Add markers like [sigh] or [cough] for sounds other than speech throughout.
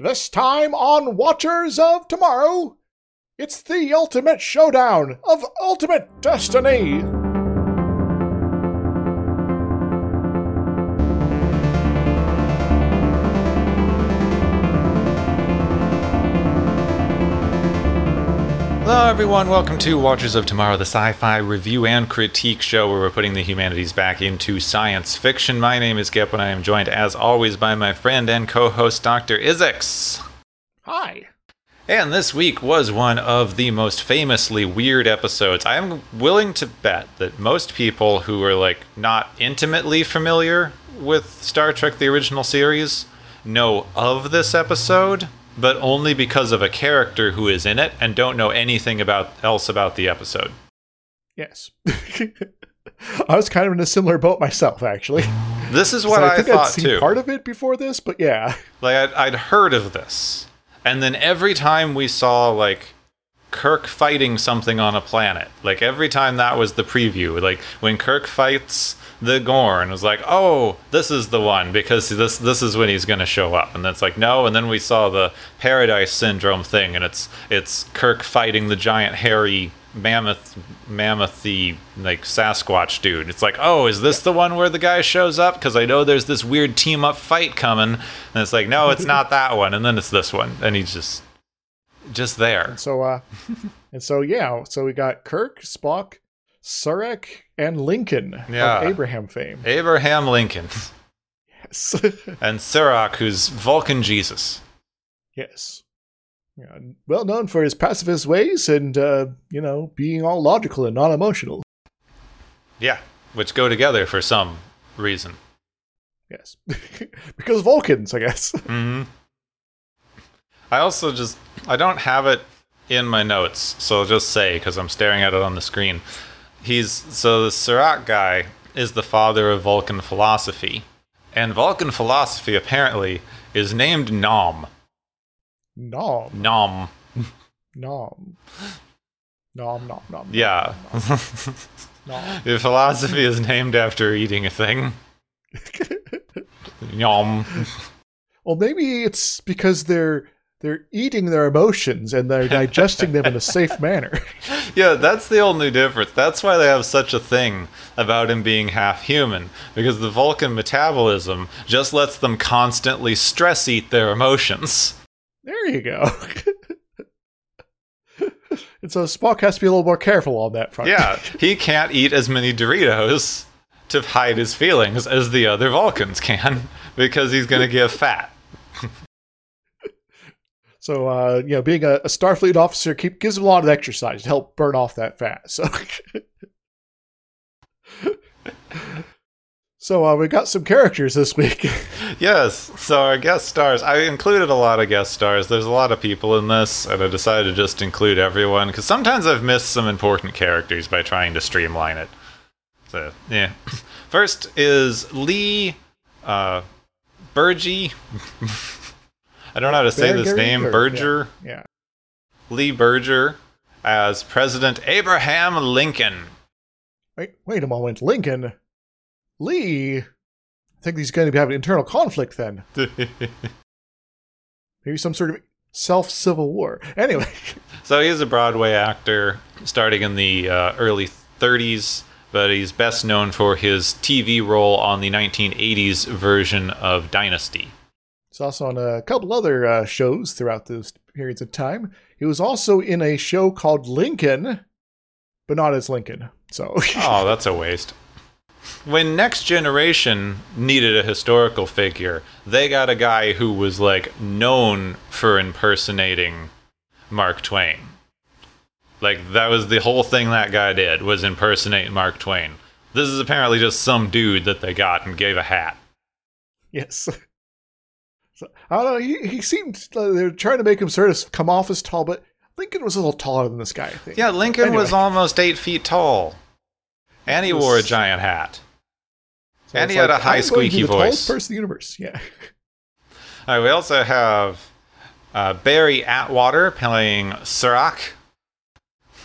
This time on Watchers of Tomorrow, it's the ultimate showdown of ultimate destiny. Hello, everyone. Welcome to Watchers of Tomorrow, the sci fi review and critique show where we're putting the humanities back into science fiction. My name is Gep, and I am joined, as always, by my friend and co host, Dr. Izix. Hi. And this week was one of the most famously weird episodes. I am willing to bet that most people who are like not intimately familiar with Star Trek the original series know of this episode, but only because of a character who is in it and don't know anything about else about the episode. Yes. [laughs] I was kind of in a similar boat myself, actually. This is [laughs] what So I, think thought I'd seen too. part of it before this, but yeah. [laughs] like I'd, I'd heard of this and then every time we saw like kirk fighting something on a planet like every time that was the preview like when kirk fights the gorn was like oh this is the one because this this is when he's going to show up. And that's like no and then we saw the paradise syndrome thing and it's it's kirk fighting the giant hairy mammoth mammothy like sasquatch dude. It's like oh is this the one where the guy shows up? Because i know there's this weird team up fight coming. And it's like no it's not [laughs] that one and then it's this one and he's just just there. So, uh, [laughs] and so, yeah, so we got Kirk, Spock, Sarek, and Lincoln Yeah. Abraham fame. abraham lincoln Yes. [laughs] and Surak, who's vulcan jesus yes. Yeah, well known for his pacifist ways and, uh, you know, being all logical and non emotional. yeah which go together for some reason Yes. [laughs] because Vulcans, I guess. [laughs] hmm I also just I don't have it in my notes, so I'll just say because I'm staring at it on the screen. He's so the Surak guy is the father of Vulcan philosophy, and Vulcan philosophy apparently is named Nom. Nom. Nom. Nom. Nom, nom, nom. Yeah, Nom. [laughs] the philosophy is named after eating a thing. [laughs] Nom. Well, maybe it's because they're they're eating their emotions and they're digesting them in a safe [laughs] manner. Yeah, that's the only difference. That's why they have such a thing about him being half human, because the Vulcan metabolism just lets them constantly stress eat their emotions. There you go. [laughs] and so Spock has to be a little more careful on that front. Yeah, he can't eat as many Doritos to hide his feelings as the other Vulcans can, because he's going to get fat. So, uh, you know, being a, a Starfleet officer keep, gives him a lot of exercise to help burn off that fat. So, [laughs] so uh, we got some characters this week. [laughs] Yes, so our guest stars, I included a lot of guest stars. There's a lot of people in this, and I decided to just include everyone because sometimes I've missed some important characters by trying to streamline it. So, yeah. [laughs] First is Lee uh, Burgee. I don't know how to say this name. Berger. yeah. Lee Berger as President Abraham Lincoln. Wait, wait a moment, Lincoln, Lee. I think he's going to be having internal conflict then. [laughs] Maybe some sort of self civil war. Anyway, [laughs] So he's a Broadway actor starting in the uh, early 30s, but he's best known for his TV role on the 1980s version of Dynasty. He's also on a couple other uh, shows throughout those periods of time. He was also in a show called Lincoln, but not as Lincoln. So, [laughs] Oh, that's a waste. When Next Generation needed a historical figure, they got a guy who was like known for impersonating Mark Twain. Like that was the whole thing that guy did was impersonate Mark Twain. This is apparently just some dude that they got and gave a hat. yes. [laughs] So, I don't know. He, he seemed uh, they're trying to make him sort of come off as tall, but Lincoln was a little taller than this guy. I think. Yeah, Lincoln Anyway. was almost eight feet tall, and he Was- wore a giant hat. So and he had a high I'm going to be squeaky the tallest person in the universe. Yeah. All right, we also have uh, Barry Atwater playing Surak, who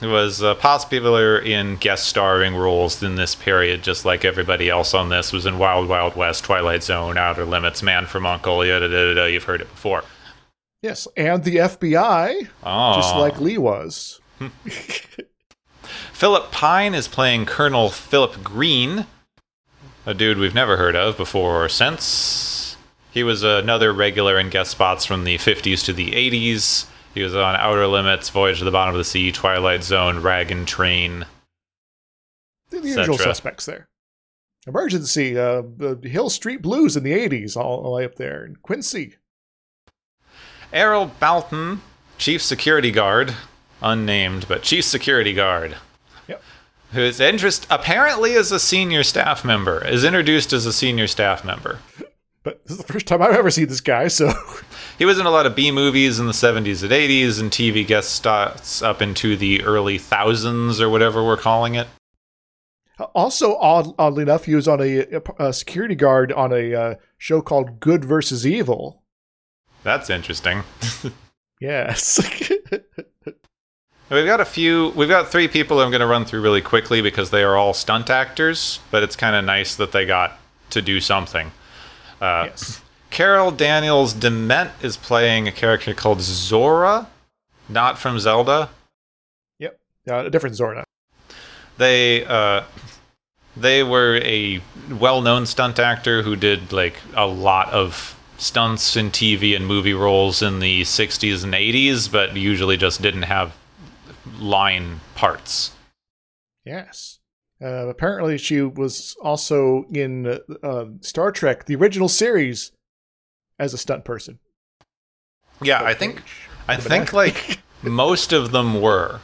was uh, popular in guest starring roles in this period, just like everybody else on this was in Wild Wild West, Twilight Zone, Outer Limits, Man from Uncle, yada, yada, yada, you've heard it before. Yes, and the FBI, Oh. just like Lee was. [laughs] Philip Pine is playing Colonel Philip Green, a dude we've never heard of before or since. He was another regular in guest spots from the 50s to the 80s. He was on Outer Limits, Voyage to the Bottom of the Sea, Twilight Zone, Rag and Train. The the usual suspects there. Emergency, uh, the Hill Street Blues in the 80s, all, all the way up there. And Quincy. Arell Blanton, Chief Security Guard, unnamed, but Chief Security Guard. Yep. Whose interest apparently is a senior staff member, is introduced as a senior staff member. But this is the first time I've ever seen this guy, so [laughs] [laughs] He was in a lot of B movies in the 70s and 80s and TV guest spots up into the early thousands or whatever we're calling it. Also, odd, oddly enough, he was on a, a security guard on a uh, show called Good versus Evil. That's interesting. [laughs] Yes. We've got a few, we've got three people I'm going to run through really quickly because they are all stunt actors, but it's kind of nice that they got to do something. Uh, yes. Carol Daniels Dement is playing a character called Zora, not from Zelda. Yep. Uh, a different Zora. They uh, they were a well-known stunt actor who did like a lot of stunts in TV and movie roles in the 60s and 80s, but usually just didn't have line parts. Yes. Uh, apparently, she was also in uh, uh, Star Trek, the original series, as a stunt person. Yeah, I think I think like most of them were.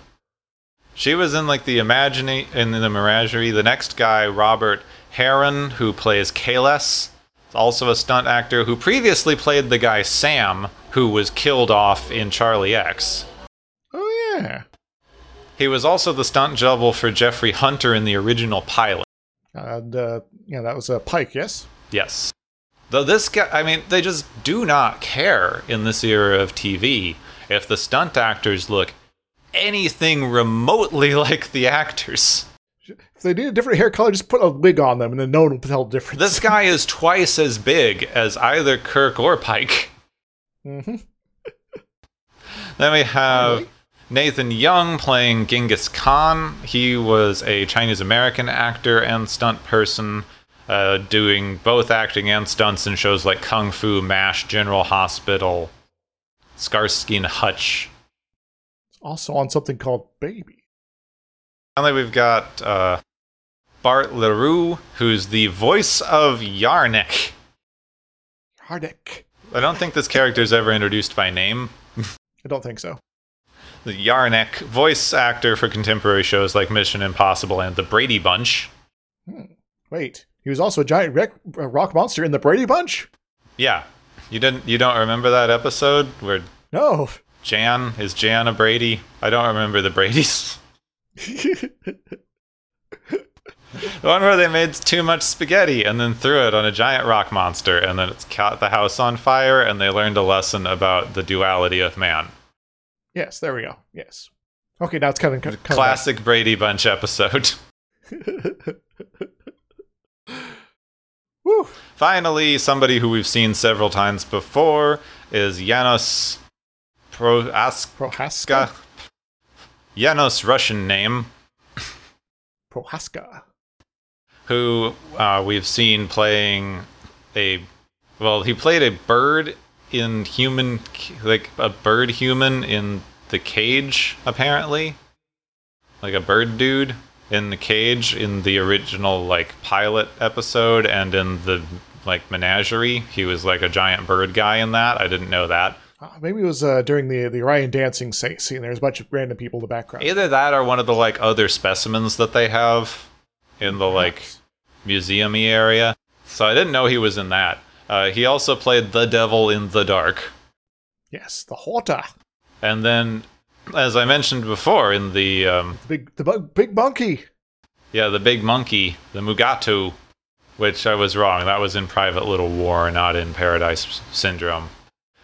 She was in like the Imagine in the Menagerie. The next guy, Robert Herron, who plays Kahless, is also a stunt actor who previously played the guy Sam, who was killed off in Charlie X. Oh, yeah. He was also the stunt double for Jeffrey Hunter in the original pilot. And, uh, yeah, that was uh, Pike, yes? Yes. Though this guy, I mean, they just do not care in this era of TV if the stunt actors look anything remotely [laughs] like the actors. If they need a different hair color, just put a wig on them and then no one will tell the difference. This guy is twice as big as either Kirk or Pike. Mm-hmm. [laughs] Then we have Really? Nathan Young playing Genghis Khan. He was a Chinese American actor and stunt person, uh, doing both acting and stunts in shows like Kung Fu, MASH, General Hospital, Starsky and Hutch. Also on something called Baby. Finally, we've got uh, Bart LaRue, who's the voice of Yarnek. Hardick. I don't think this character is ever introduced by name. I don't think so. The Yarnek, voice actor for contemporary shows like Mission Impossible and The Brady Bunch. Wait, he was also a giant rec- rock monster in the Brady Bunch? Yeah, you didn't. You don't remember that episode where No. Jan is Jan a Brady? I don't remember the Brady's. [laughs] The one where they made too much spaghetti and then threw it on a giant rock monster, and then it's caught the house on fire, and they learned a lesson about the duality of man. yes, there we go. Yes. Okay, now it's kind of, kind of Classic Brady Bunch episode. [laughs] Woo. Finally, somebody who we've seen several times before is Janos Prohaska. Prohaska. Janos Russian name, Prohaska. who uh, we've seen playing a well, he played a bird in human, like a bird human in the cage, apparently, like a bird dude in the cage in the original like pilot episode, and in the like menagerie, he was like a giant bird guy in that. I didn't know that. Uh, maybe it was uh, during the the Orion dancing scene. There's a bunch of random people in the background. Either that or one of the like other specimens that they have in the like museumy area. So I didn't know he was in that. Uh, he also played the devil in the dark, Yes, the Horta. and then, as I mentioned before, in the um, big, the bu- big monkey. yeah, the big monkey, the Mugatu, which I was wrong. That was in Private Little War, not in Paradise Syndrome.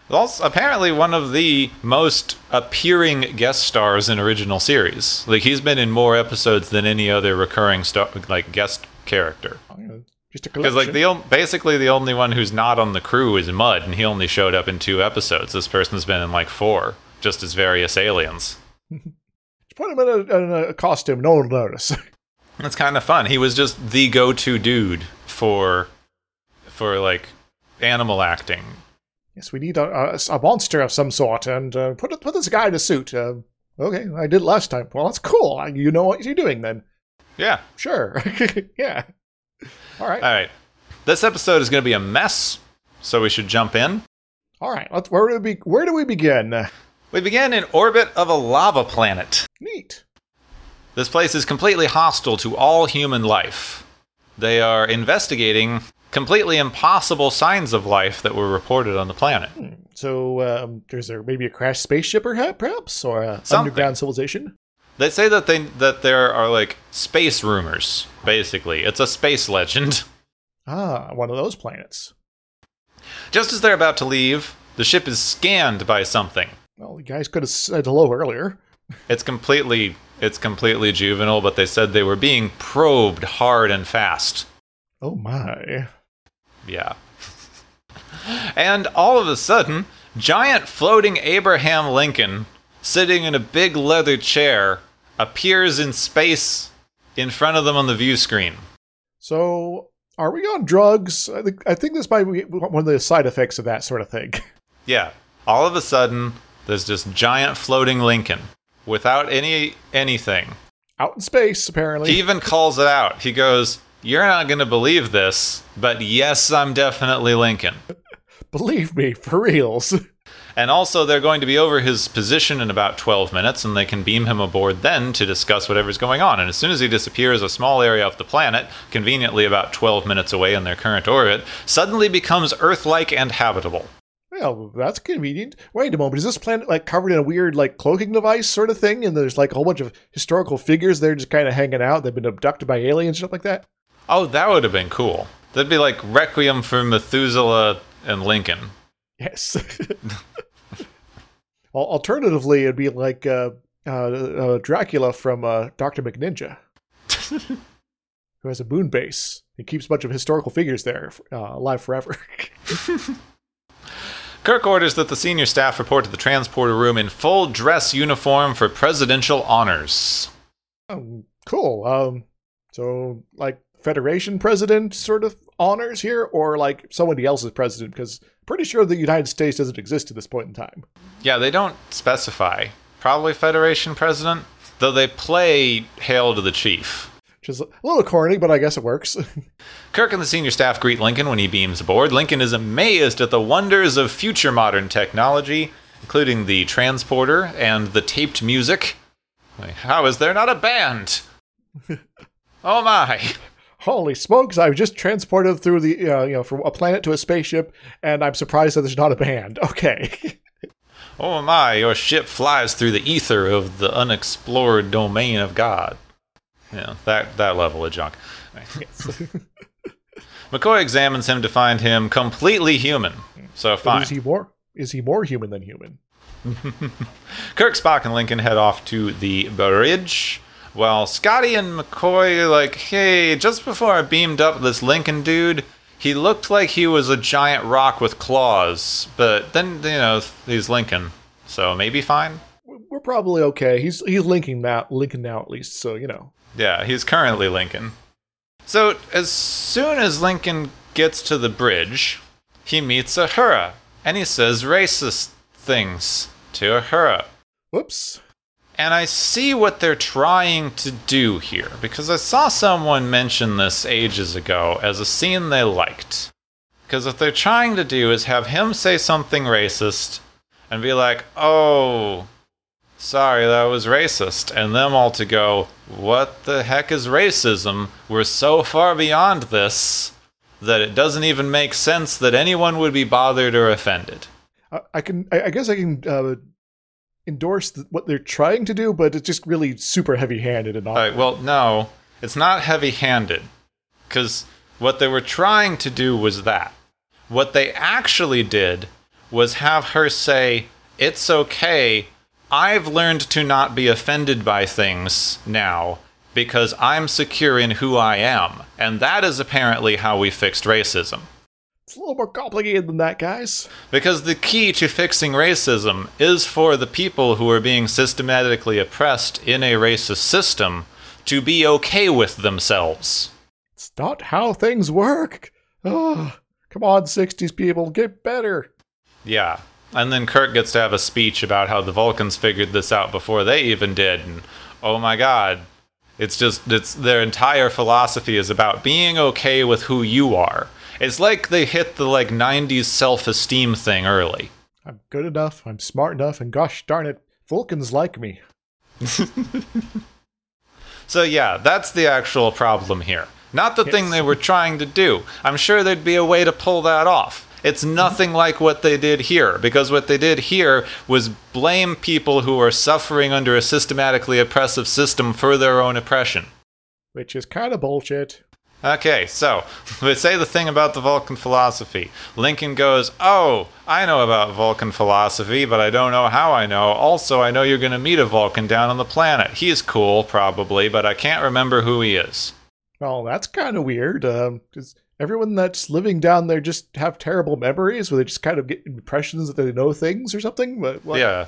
Also, apparently one of the most appearing guest stars in original series. Like he's been in more episodes than any other recurring star, like guest character. Oh, yeah, Just a Because like the basically the only one who's not on the crew is Mud, and he only showed up in two episodes. This person's been in like four, just as various aliens. Put him in a, in a costume. No one will notice. It's [laughs] kind of fun. He was just the go-to dude for for like animal acting. yes, we need a, a, a monster of some sort, and uh, put put this guy in a suit. Uh, okay, I did last time. Well, that's cool. You know what you're doing then. Yeah. Sure. [laughs] yeah. All right. All right. This episode is going to be a mess, so we should jump in. All right. Let's, where do we where do we begin? We begin in orbit of a lava planet. neat. This place is completely hostile to all human life. They are investigating completely impossible signs of life that were reported on the planet. So, um, is there maybe a crashed spaceship, perha- perhaps, or a Something. underground civilization? They say that they that there are like space rumors. Basically, it's a space legend. Ah, one of those planets. Just as they're about to leave, the ship is scanned by something. Well, the guys could have said hello earlier. It's completely it's completely juvenile, but they said they were being probed hard and fast. Oh my. Yeah. And all of a sudden, giant floating Abraham Lincoln, sitting in a big leather chair, appears in space in front of them on the view screen. So, are we on drugs? I think, I think this might be one of the side effects of that sort of thing. [laughs] Yeah. All of a sudden, there's just giant floating Lincoln without any anything. Out in space, apparently. He even calls it out. He goes, "You're not going to believe this, but yes, I'm definitely Lincoln." [laughs] Believe me, for reals. And also, they're going to be over his position in about 12 minutes, and they can beam him aboard then to discuss whatever's going on. And as soon as he disappears, a small area of the planet, conveniently about 12 minutes away in their current orbit, suddenly becomes Earth like and habitable. Well, that's convenient. Wait a moment, is this planet like covered in a weird like cloaking device sort of thing? And there's like a whole bunch of historical figures there just kind of hanging out. They've been abducted by aliens, stuff like that. Oh, that would have been cool. That'd be like Requiem for Methuselah and Lincoln. Yes. [laughs] Alternatively, it'd be like uh, uh, uh, Dracula from uh, Doctor McNinja, [laughs] who has a moon base. He keeps a bunch of historical figures there, uh, alive forever. [laughs] Kirk orders that the senior staff report to the transporter room in full dress uniform for presidential honors. oh, cool. Um, so like Federation president sort of honors here, or like somebody else's president? Because pretty sure the United States doesn't exist at this point in time. Yeah, they don't specify. Probably Federation president, though they play Hail to the Chief. Which is a little corny, but I guess it works. [laughs] Kirk and the senior staff greet Lincoln when he beams aboard. Lincoln is amazed at the wonders of future modern technology, including the transporter and the taped music. How is there not a band? [laughs] oh my. Holy smokes! I was just transported through the uh, you know from a planet to a spaceship, and I'm surprised that there's not a band. [laughs] Okay. Oh my, your ship flies through the ether of the unexplored domain of God. Yeah, that, that level of junk. yes. [laughs] McCoy examines him to find him completely human. So But fine. is he more? Is he more human than human? [laughs] Kirk, Spock, and Lincoln head off to the bridge, while Scotty and McCoy are like, hey, just before I beamed up this Lincoln dude, he looked like he was a giant rock with claws, but then, you know, he's Lincoln, so maybe fine? We're probably okay. He's he's linking now, Lincoln now at least. So you know. Yeah, he's currently Lincoln. So, as soon as Lincoln gets to the bridge, he meets Uhura and he says racist things to Uhura. Whoops. And I see what they're trying to do here, because I saw someone mention this ages ago as a scene they liked. Because what they're trying to do is have him say something racist and be like, oh, sorry, that was racist. And them all to go, what the heck is racism? We're so far beyond this that it doesn't even make sense that anyone would be bothered or offended. I, I can. I, I guess I can uh, endorse th- what they're trying to do, but it's just really super heavy-handed and All well, no, it's not heavy handed. Because what they were trying to do was that. What they actually did was have her say, It's okay. I've learned to not be offended by things now, because I'm secure in who I am. And that is apparently how we fixed racism. It's a little more complicated than that, guys. Because the key to fixing racism is for the people who are being systematically oppressed in a racist system to be okay with themselves. It's not how things work. Oh, come on, 60s people, get better. Yeah. And then Kirk gets to have a speech about how the Vulcans figured this out before they even did. And oh my god. It's just, it's their entire philosophy is about being okay with who you are. It's like they hit the like 90s self esteem thing early. I'm good enough, I'm smart enough, and gosh darn it, Vulcans like me. [laughs] So, yeah, that's the actual problem here. Not the thing they were trying to do. I'm sure there'd be a way to pull that off. It's nothing like what they did here, because what they did here was blame people who are suffering under a systematically oppressive system for their own oppression. Which is kind of bullshit. Okay, so [laughs] we say the thing about the Vulcan philosophy. Lincoln goes, Oh, I know about Vulcan philosophy, but I don't know how I know. Also, I know you're going to meet a Vulcan down on the planet. He's cool, probably, but I can't remember who he is. Well, that's kind of weird. Um, does everyone that's living down there just have terrible memories where they just kind of get impressions that they know things or something? But what? Yeah.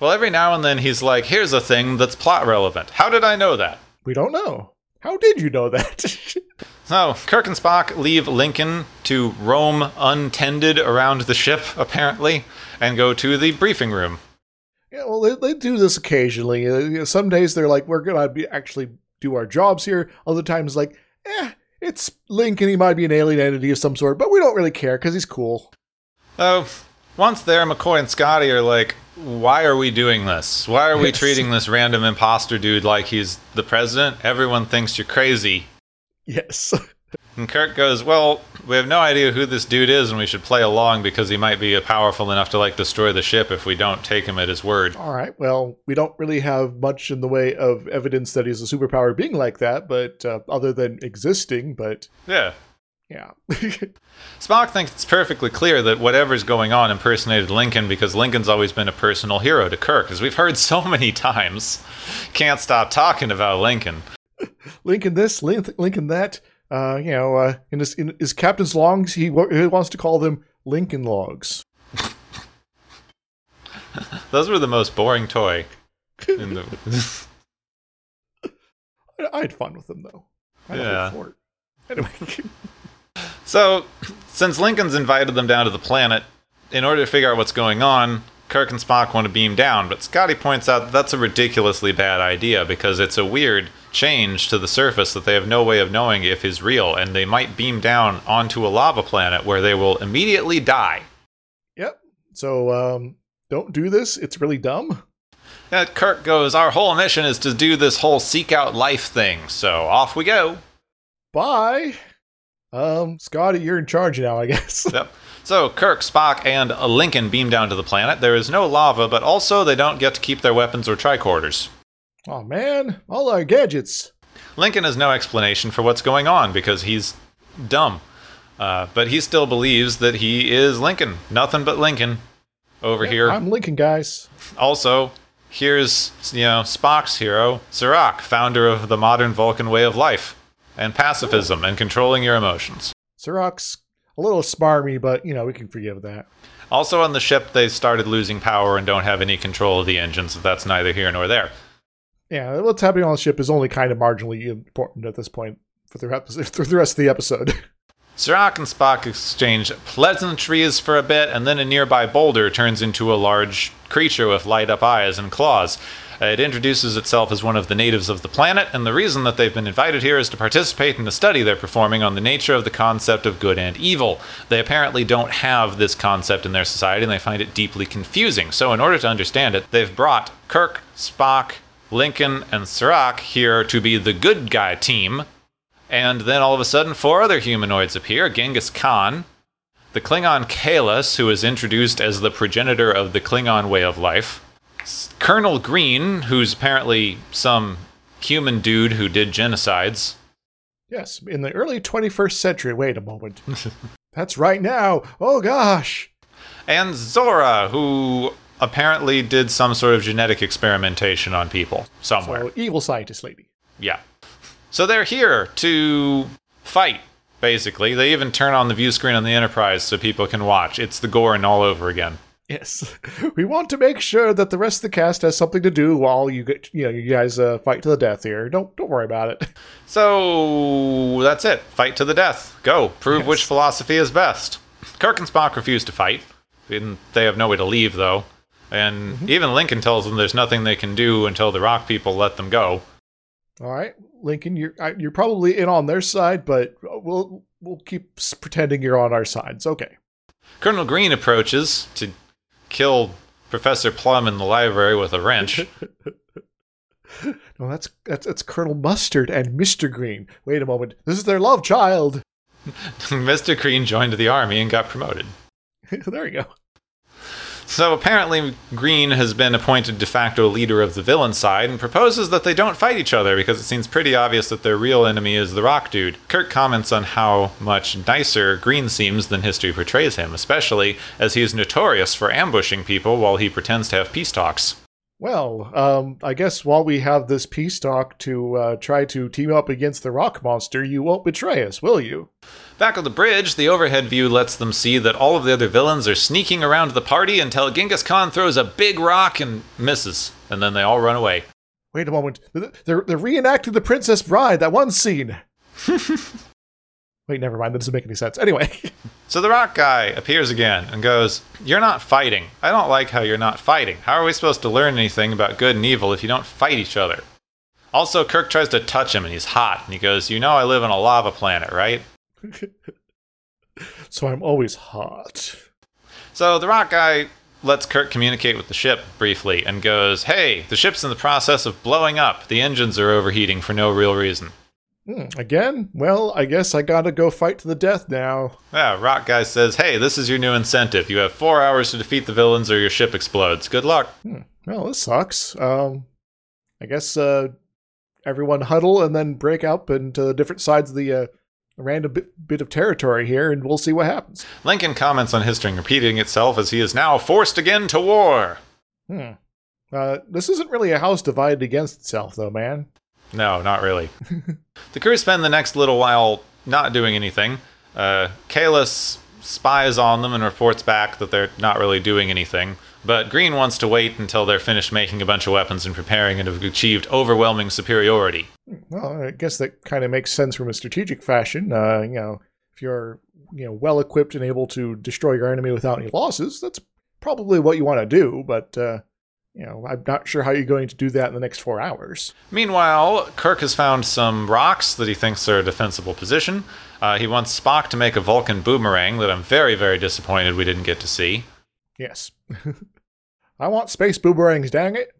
Well, every now and then he's like, Here's a thing that's plot relevant. How did I know that? We don't know. How did you know that? [laughs] So, Kirk and Spock leave Lincoln to roam untended around the ship, apparently, and go to the briefing room. yeah, well, they, they do this occasionally. Uh, you know, some days they're like, we're going to be actually do our jobs here. Other times, like, eh, it's Lincoln. He might be an alien entity of some sort, but we don't really care because he's cool. So, once there, McCoy and Scotty are like, why are we doing this? Why are we Yes. treating this random imposter dude like he's the president? Everyone thinks you're crazy. Yes. [laughs] And Kirk goes, Well, we have no idea who this dude is, and we should play along because he might be powerful enough to like destroy the ship if we don't take him at his word. All right. Well, we don't really have much in the way of evidence that he's a superpower being like that, but uh, other than existing, but Yeah. yeah. [laughs] Spock thinks it's perfectly clear that whatever's going on impersonated Lincoln because Lincoln's always been a personal hero to Kirk, as we've heard [laughs] so many times. Can't stop talking about Lincoln. [laughs] Lincoln this, Lincoln that. Uh, you know, uh, in his in his captain's logs, he, he wants to call them Lincoln logs. [laughs] Those were the most boring toy. In the... I, [laughs] I had fun with them though. I Yeah. Anyway, [laughs] so, since Lincoln's invited them down to the planet, in order to figure out what's going on, Kirk and Spock want to beam down, but Scotty points out that that's a ridiculously bad idea because it's a weird change to the surface that they have no way of knowing if is real, and they might beam down onto a lava planet where they will immediately die. yep. So um, don't do this. It's really dumb. Uh, Kirk goes, Our whole mission is to do this whole seek out life thing, so off we go. Bye. Um, Scotty, you're in charge now, I guess. [laughs] Yep. So Kirk, Spock, and Lincoln beam down to the planet. There is no lava, but also they don't get to keep their weapons or tricorders. oh man, all our gadgets. Lincoln has no explanation for what's going on because he's dumb. Uh, but he still believes that he is Lincoln. Nothing but Lincoln over Yep, here. I'm Lincoln, guys. Also, here's you know Spock's hero, Surak, founder of the modern Vulcan way of life and pacifism and controlling your emotions. Surak's a little smarmy, but you know we can forgive that. Also on the ship, they started losing power and don't have any control of the engines. So that's neither here nor there. Yeah, what's happening on the ship is only kind of marginally important at this point for the [laughs] for the rest of the episode. [laughs] Surak and Spock exchange pleasantries for a bit, and then a nearby boulder turns into a large creature with light up eyes and claws. Uh, It introduces itself as one of the natives of the planet, and the reason that they've been invited here is to participate in the study they're performing on the nature of the concept of good and evil. They apparently don't have this concept in their society, and they find it deeply confusing. So, in order to understand it, they've brought Kirk, Spock, Lincoln, and Surak here to be the good guy team, and then all of a sudden, four other humanoids appear Genghis Khan, the Klingon Kahless, who is introduced as the progenitor of the Klingon way of life, Colonel Green, who's apparently some human dude who did genocides. yes, in the early 21st century. Wait a moment. [laughs] That's right now. Oh gosh. And Zora, who apparently did some sort of genetic experimentation on people somewhere. So evil scientist lady. Yeah. So they're here to fight, basically. They even turn on the view screen on the Enterprise so people can watch. It's the Gorn all over again. Yes, [laughs] we want to make sure that the rest of the cast has something to do while you get, you know, you guys uh, fight to the death here. Don't don't worry about it. [laughs] So that's it. Fight to the death. Go. Prove Yes. which philosophy is best. Kirk and Spock refuse to fight. They have no way to leave, though. And even Lincoln tells them there's nothing they can do until the rock people let them go. All right, Lincoln, you're you're probably in on their side, but we'll we'll keep pretending you're on our side. It's okay. Colonel Green approaches to kill Professor Plum in the library with a wrench. [laughs] No, that's that's that's Colonel Mustard and Mister Green. Wait a moment, this is their love child. [laughs] Mr. Green joined the army and got promoted. [laughs] there you go. So apparently, Green has been appointed de facto leader of the villain side and proposes that they don't fight each other because it seems pretty obvious that their real enemy is the Rock Dude. Kirk comments on how much nicer Green seems than history portrays him, especially as he is notorious for ambushing people while he pretends to have peace talks. Well, um, I guess while we have this peace talk to uh, try to team up against the rock monster, you won't betray us, will you? Back on the bridge, the overhead view lets them see that all of the other villains are sneaking around the party until Genghis Khan throws a big rock and misses, and then they all run away. Wait a moment. They're they're reenacting the Princess Bride. That one scene. [laughs] Wait, never mind. That doesn't make any sense. Anyway, [laughs] So the rock guy appears again and goes, You're not fighting. I don't like how you're not fighting. How are we supposed to learn anything about good and evil if you don't fight each other? Also, Kirk tries to touch him and he's hot, and he goes, You know, I live on a lava planet, right? [laughs] so I'm always hot. So the rock guy lets Kirk communicate with the ship briefly and goes, Hey, the ship's in the process of blowing up. The engines are overheating for no real reason. Hmm, again? Well, I guess I gotta go fight to the death now. Yeah, rock guy says, Hey, this is your new incentive. You have four hours to defeat the villains or your ship explodes. Good luck. Hmm, well, this sucks. Um, I guess uh, everyone huddle and then break up into different sides of the uh, random bit, bit of territory here, and we'll see what happens. Lincoln comments on history repeating itself as he is now forced again to war. Hmm. Uh, this isn't really a house divided against itself, though, man. No, not really. [laughs] the crew spend the next little while not doing anything. Uh, Kahless spies on them and reports back that they're not really doing anything. But Green wants to wait until they're finished making a bunch of weapons and preparing and have achieved overwhelming superiority. Well, I guess that kind of makes sense from a strategic fashion. Uh, you know, if you're you know well equipped and able to destroy your enemy without any losses, that's probably what you want to do. But uh, you know, I'm not sure how you're going to do that in the next four hours. Meanwhile, Kirk has found some rocks that he thinks are a defensible position. Uh, he wants Spock to make a Vulcan boomerang that I'm very, very disappointed we didn't get to see. Yes, [laughs] I want space boomerangs. Dang it!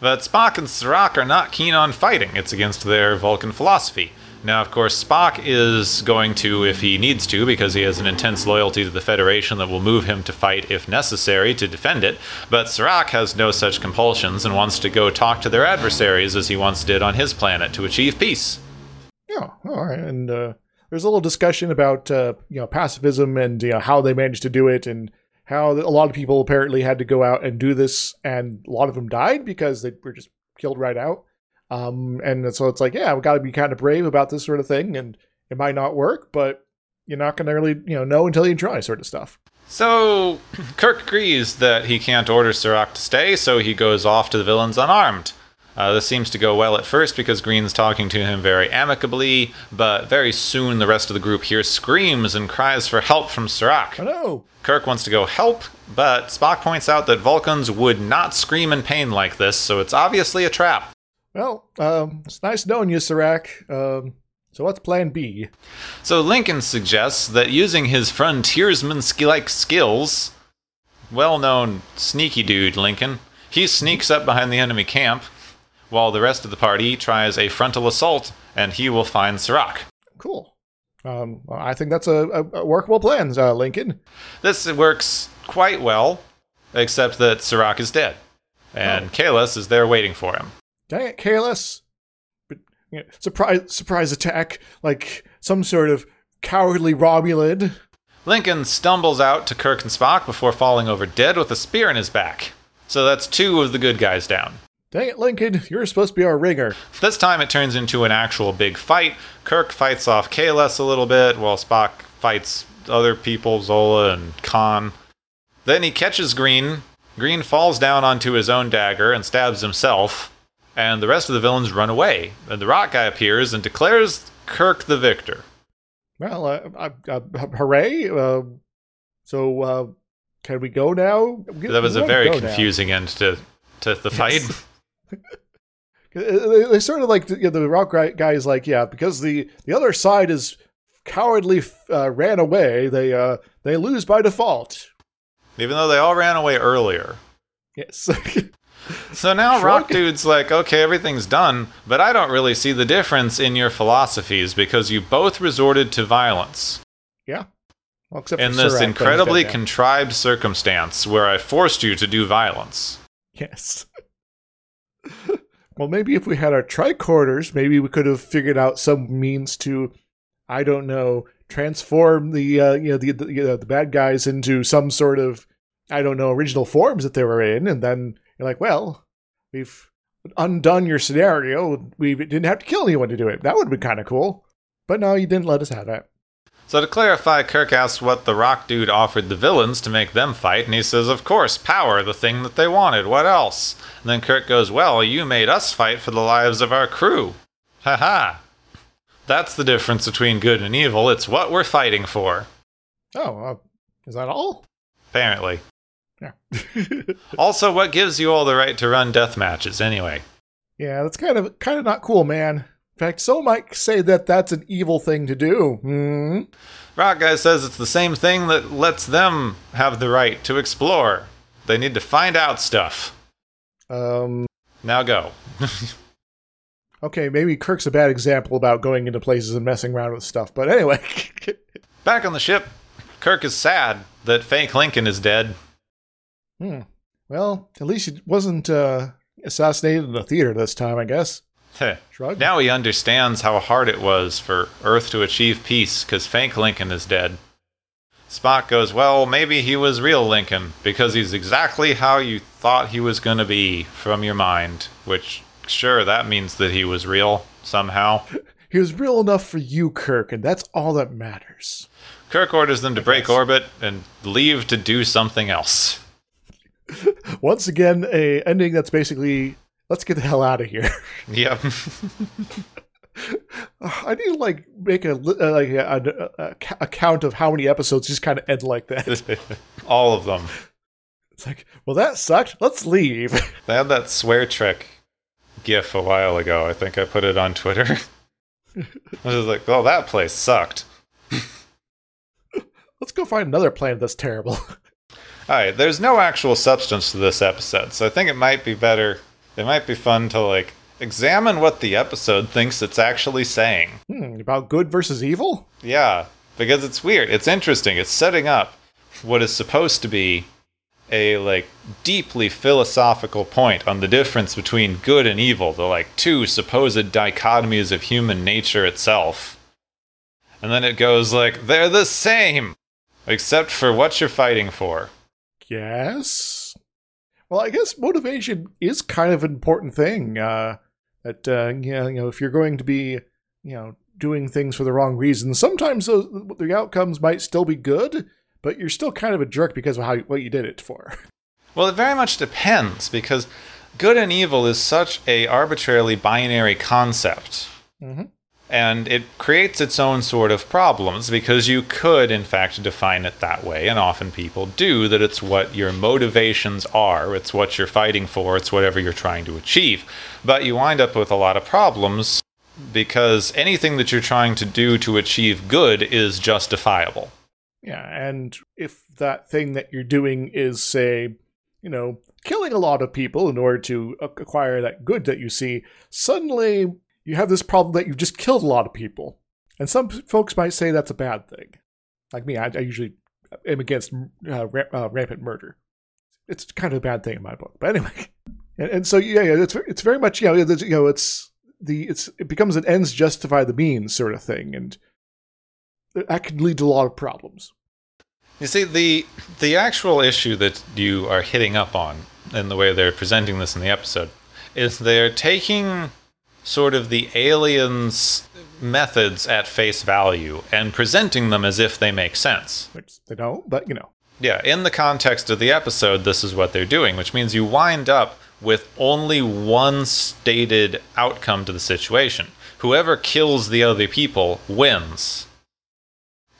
But Spock and Surak are not keen on fighting. It's against their Vulcan philosophy. Now, of course, Spock is going to, if he needs to, because he has an intense loyalty to the Federation that will move him to fight if necessary to defend it. But Sirach has no such compulsions and wants to go talk to their adversaries as he once did on his planet to achieve peace. Yeah, all right. And uh, there's a little discussion about uh, you know pacifism and you know how they managed to do it and how a lot of people apparently had to go out and do this, and a lot of them died because they were just killed right out. Um, and so it's like, yeah, we've got to be kind of brave about this sort of thing, and it might not work, but you're not going to really you know know until you try, sort of stuff. So, Kirk agrees that he can't order Surak to stay, so he goes off to the villains unarmed. Uh, this seems to go well at first because Green's talking to him very amicably, but very soon the rest of the group hears screams and cries for help from Surak. I know. Kirk wants to go help, but Spock points out that Vulcans would not scream in pain like this, so it's obviously a trap. Well, um, it's nice knowing you, Surak. Um, so what's Plan B? So Lincoln suggests that using his frontiersman like skills, well known sneaky dude Lincoln, he sneaks up behind the enemy camp, while the rest of the party tries a frontal assault, and he will find Surak. Cool. Um, I think that's a, a, workable plan, uh, Lincoln. This works quite well, except that Surak is dead, and Oh. Kahless is there waiting for him. Dang it, careless. But you know, surprise, surprise attack, like some sort of cowardly Romulan. Lincoln stumbles out to Kirk and Spock before falling over dead with a spear in his back. So that's two of the good guys down. Dang it, Lincoln, [laughs] you're supposed to be our ringer. This time it turns into an actual big fight. Kirk fights off Kahless a little bit while Spock fights other people, Zola and Khan. Then he catches Green. Green falls down onto his own dagger and stabs himself. And the rest of the villains run away. And the rock guy appears and declares Kirk the victor. Well, uh, uh, uh, hooray! Uh, so, uh, can we go now? That was a very go now. confusing end to, to the fight. [laughs] They they sort of like you know, the rock guy is like, yeah, because the the other side is cowardly uh, ran away. They uh they lose by default. Even though they all ran away earlier. Yes. [laughs] So now Shrug. Rock Dude's like, okay, everything's done, but I don't really see the difference in your philosophies because you both resorted to violence yeah. Well, in this incredibly contrived circumstance where I forced you to do violence. yes. Well, maybe if we had our tricorders, maybe we could have figured out some means to, I don't know, transform the uh, you know the the, you know, the bad guys into some sort of I don't know original forms that they were in, and then you're like, well, we've undone your scenario. We didn't have to kill anyone to do it. That would been kind of cool. But no, you didn't let us have that. So to clarify, Kirk asks what the Rock Dude offered the villains to make them fight, and he says, of course, power, the thing that they wanted. What else? And then Kirk goes, well, you made us fight for the lives of our crew. Ha ha. That's the difference between good and evil. It's what we're fighting for. Oh, uh, is that all? Apparently. Yeah. [laughs] Also, what gives you all the right to run death matches anyway? yeah, that's kind of kind of not cool, man. In fact, some might say that that's an evil thing to do. Hmm. Rock Guy says it's the same thing that lets them have the right to explore. They need to find out stuff. Um. Now go. [laughs] Okay, maybe Kirk's a bad example about going into places and messing around with stuff. But anyway, [laughs] Back on the ship, Kirk is sad that fake Lincoln is dead. hmm. well, at least he wasn't uh, assassinated in the theater this time, I guess. Shrug. now he understands how hard it was for Earth to achieve peace because fake Lincoln is dead. Spock goes, Well, maybe he was real Lincoln because he's exactly how you thought he was going to be from your mind. Which, sure, that means that he was real somehow. [laughs] He was real enough for you, Kirk, and that's all that matters. Kirk orders them to break orbit and leave to do something else. [laughs] Once again, a ending that's basically let's get the hell out of here. Yep. [laughs] I need to like make a uh, like a, a, a, count of how many episodes just kind of end like that. [laughs] All of them. It's like, well, that sucked. Let's leave. [laughs] They had that swear trick gif a while ago. I think I put it on Twitter. I was like, oh, that place sucked. Let's go find another planet that's terrible. All right, there's no actual substance to this episode, so I think it might be better. It might be fun to like examine what the episode thinks it's actually saying. Hmm, about good versus evil? Yeah, because it's weird. It's interesting. It's setting up what is supposed to be a like deeply philosophical point on the difference between good and evil, the like two supposed dichotomies of human nature itself. And then it goes like they're the same except for what you're fighting for. Yes. Well, I guess motivation is kind of an important thing. Uh, that uh, you, know, you know, if you're going to be, you know, doing things for the wrong reasons, sometimes those, the outcomes might still be good, but you're still kind of a jerk because of how what you did it for. [laughs] Well, it very much depends because good and evil is such a arbitrarily binary concept. Mhm. And it creates its own sort of problems because you could, in fact, define it that way, and often people do, that it's what your motivations are, it's what you're fighting for, it's whatever you're trying to achieve. But you wind up with a lot of problems because anything that you're trying to do to achieve good is justifiable. Yeah, and if that thing that you're doing is, say, you know, killing a lot of people in order to acquire that good that you see, suddenly you have this problem that you've just killed a lot of people. And some folks might say that's a bad thing. Like me, I, I usually am against uh, ra- uh, rampant murder. It's kind of a bad thing in my book. But anyway, [laughs] and, and so yeah, yeah, it's it's very much you know, you know, it's the it's it becomes an ends justify the means sort of thing, and that can lead to a lot of problems. You see, the the actual issue that you are hitting up on in the way they're presenting this in the episode is they're taking sort of the aliens' methods at face value and presenting them as if they make sense. Which they don't, but you know. Yeah, in the context of the episode, this is what they're doing, which means you wind up with only one stated outcome to the situation. Whoever kills the other people wins.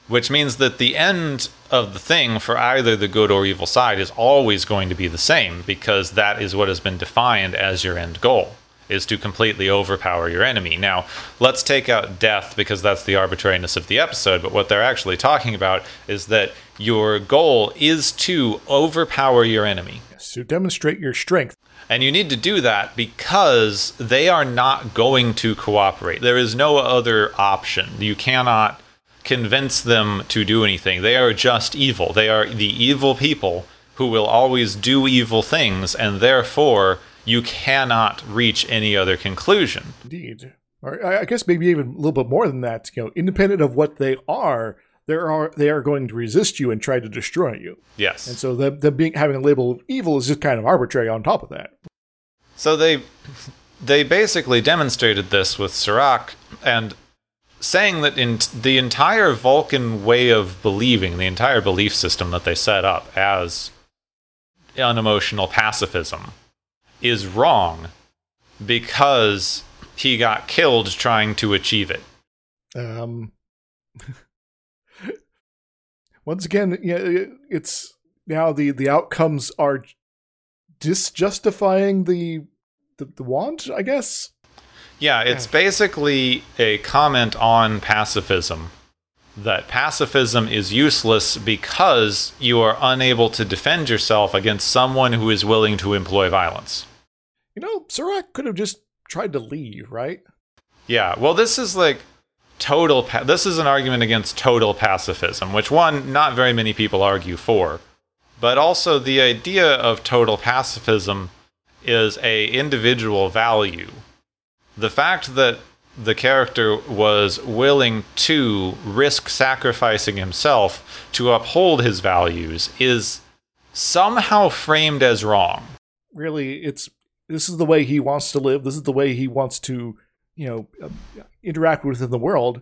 Which means that the end of the thing for either the good or evil side is always going to be the same because that is what has been defined as your end goal is to completely overpower your enemy. Now, let's take out death because that's the arbitrariness of the episode, but what they're actually talking about is that your goal is to overpower your enemy. Yes, to demonstrate your strength. And you need to do that because they are not going to cooperate. There is no other option. You cannot convince them to do anything. They are just evil. They are the evil people who will always do evil things, and therefore you cannot reach any other conclusion. Indeed. Or I I guess maybe even a little bit more than that. You know, independent of what they are, there are they are going to resist you and try to destroy you. Yes. And so them, them being having a label of evil is just kind of arbitrary on top of that. So they they basically demonstrated this with Surak and saying that in the entire Vulcan way of believing, the entire belief system that they set up as unemotional pacifism is wrong because he got killed trying to achieve it. Um, [laughs] once again, yeah, it's now the the outcomes are disjustifying the the, the want, I guess. Yeah, it's Yeah. basically a comment on pacifism. That pacifism is useless because you are unable to defend yourself against someone who is willing to employ violence. You know, Surak could have just tried to leave, right? Yeah, well, this is like total. Pa- this is an argument against total pacifism, which one not very many people argue for, but also the idea of total pacifism is a individual value. The fact that the character was willing to risk sacrificing himself to uphold his values is somehow framed as wrong. Really, it's this is the way he wants to live. This is the way he wants to, you know, uh, interact within the world.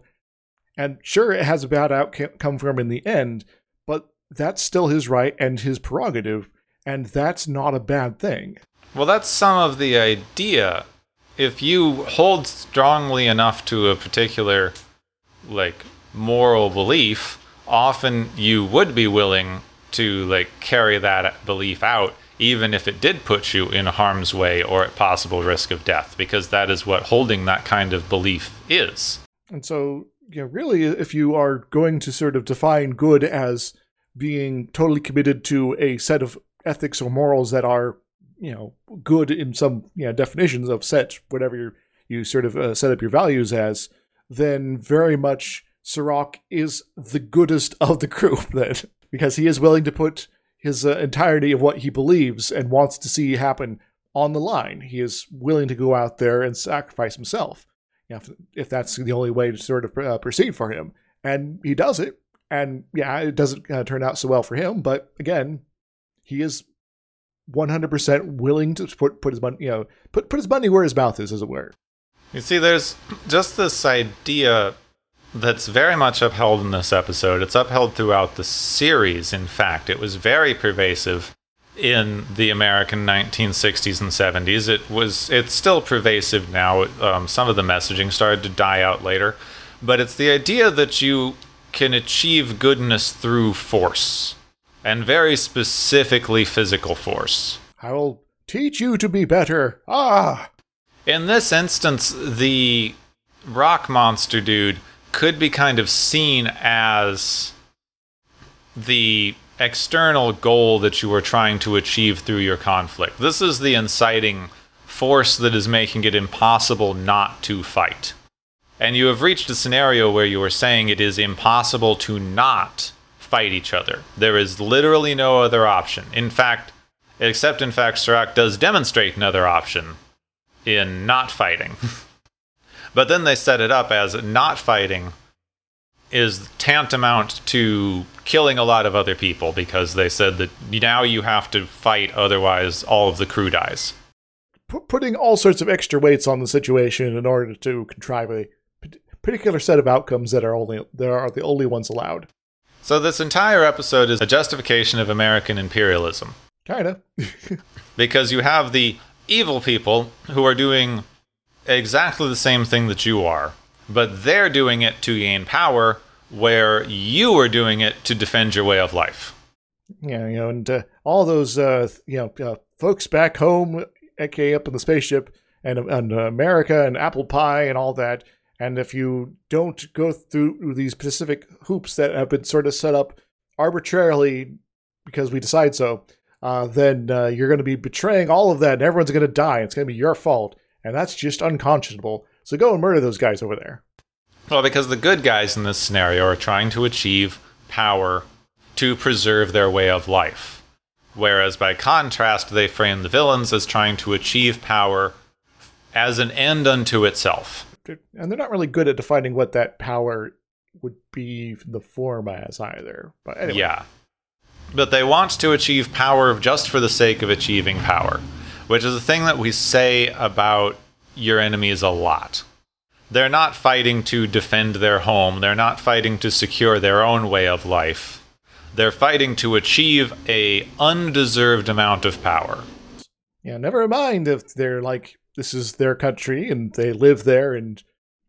And sure, it has a bad outcome for him in the end, but that's still his right and his prerogative, and that's not a bad thing. Well, that's some of the idea. If you hold strongly enough to a particular, like, moral belief, often you would be willing to, like, carry that belief out, even if it did put you in harm's way or at possible risk of death, because that is what holding that kind of belief is. And so, you know, really, if you are going to sort of define good as being totally committed to a set of ethics or morals that are, you know, good in some you know definitions of set whatever you you sort of uh, set up your values as, then very much Surak is the goodest of the group. [laughs] Then because he is willing to put his uh, entirety of what he believes and wants to see happen on the line. He is willing to go out there and sacrifice himself you know, if, if that's the only way to sort of uh, proceed for him. And he does it. And yeah, it doesn't uh, turn out so well for him. But again, he is 100% willing to put, put his money, you know, put, put his money where his mouth is, as it were. You see, there's just this idea that's very much upheld in this episode. It's upheld throughout the series, in fact. It was very pervasive in the American 1960s and 70s. It was it's still pervasive now. Um, some of the messaging started to die out later, but it's the idea that you can achieve goodness through force, and very specifically physical force. I will teach you to be better. Ah! In this instance, the rock monster dude could be kind of seen as the external goal that you are trying to achieve through your conflict. This is the inciting force that is making it impossible not to fight. And you have reached a scenario where you are saying it is impossible to not fight each other. There is literally no other option. In fact, except in fact, Surak does demonstrate another option in not fighting. [laughs] but then they set it up as not fighting is tantamount to killing a lot of other people because they said that now you have to fight, otherwise, all of the crew dies. pu- putting all sorts of extra weights on the situation in order to contrive a p- particular set of outcomes that are only that are the only ones allowed. So this entire episode is a justification of American imperialism. Kinda. [laughs] because you have the evil people who are doing exactly the same thing that you are, but they're doing it to gain power, where you are doing it to defend your way of life. Yeah, you know, and uh, all those uh, you know uh, folks back home, aka up in the spaceship, and and uh, America and apple pie and all that. And if you don't go through these specific hoops that have been sort of set up arbitrarily because we decide so, uh, then uh, you're going to be betraying all of that, and everyone's going to die. It's going to be your fault, and that's just unconscionable. So go and murder those guys over there. Well, because the good guys in this scenario are trying to achieve power to preserve their way of life. Whereas by contrast, they frame the villains as trying to achieve power as an end unto itself. And they're not really good at defining what that power would be the form as either. But anyway. Yeah. But they want to achieve power just for the sake of achieving power, which is a thing that we say about your enemies a lot. They're not fighting to defend their home, they're not fighting to secure their own way of life. They're fighting to achieve a undeserved amount of power. Yeah, never mind if they're like this is their country and they live there and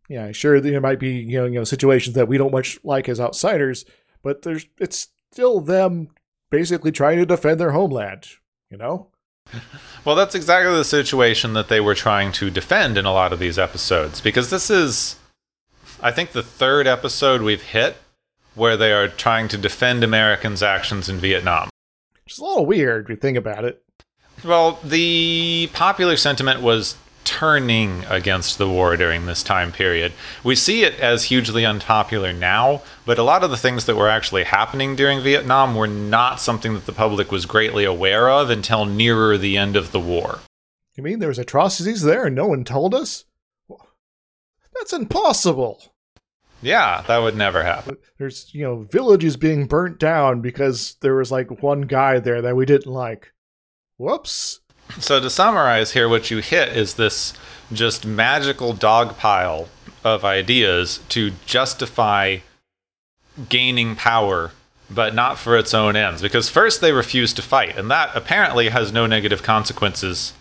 yeah, sure there might be you know, you know situations that we don't much like as outsiders, but there's it's still them basically trying to defend their homeland, you know? [laughs] Well, that's exactly the situation that they were trying to defend in a lot of these episodes because this is I think the third episode we've hit where they are trying to defend Americans' actions in Vietnam. Which is a little weird if you think about it. Well, the popular sentiment was turning against the war during this time period. We see it as hugely unpopular now, but a lot of the things that were actually happening during Vietnam were not something that the public was greatly aware of until nearer the end of the war. You mean there was atrocities there and no one told us? That's impossible. Yeah, that would never happen. There's, you know, villages being burnt down because there was like one guy there that we didn't like. Whoops. So to summarize here, what you hit is this just magical dog pile of ideas to justify gaining power, but not for its own ends. Because first they refuse to fight, and that apparently has no negative consequences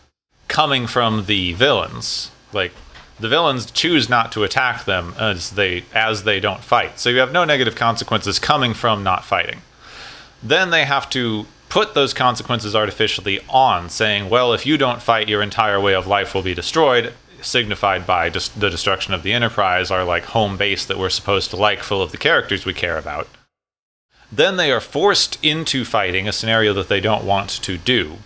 coming from the villains. Like the villains choose not to attack them as they as they don't fight. So you have no negative consequences coming from not fighting. Then they have to put those consequences artificially on, saying, well, if you don't fight, your entire way of life will be destroyed, signified by dis- the destruction of the Enterprise, our like home base that we're supposed to like, full of the characters we care about. Then they are forced into fighting, a scenario that they don't want to do.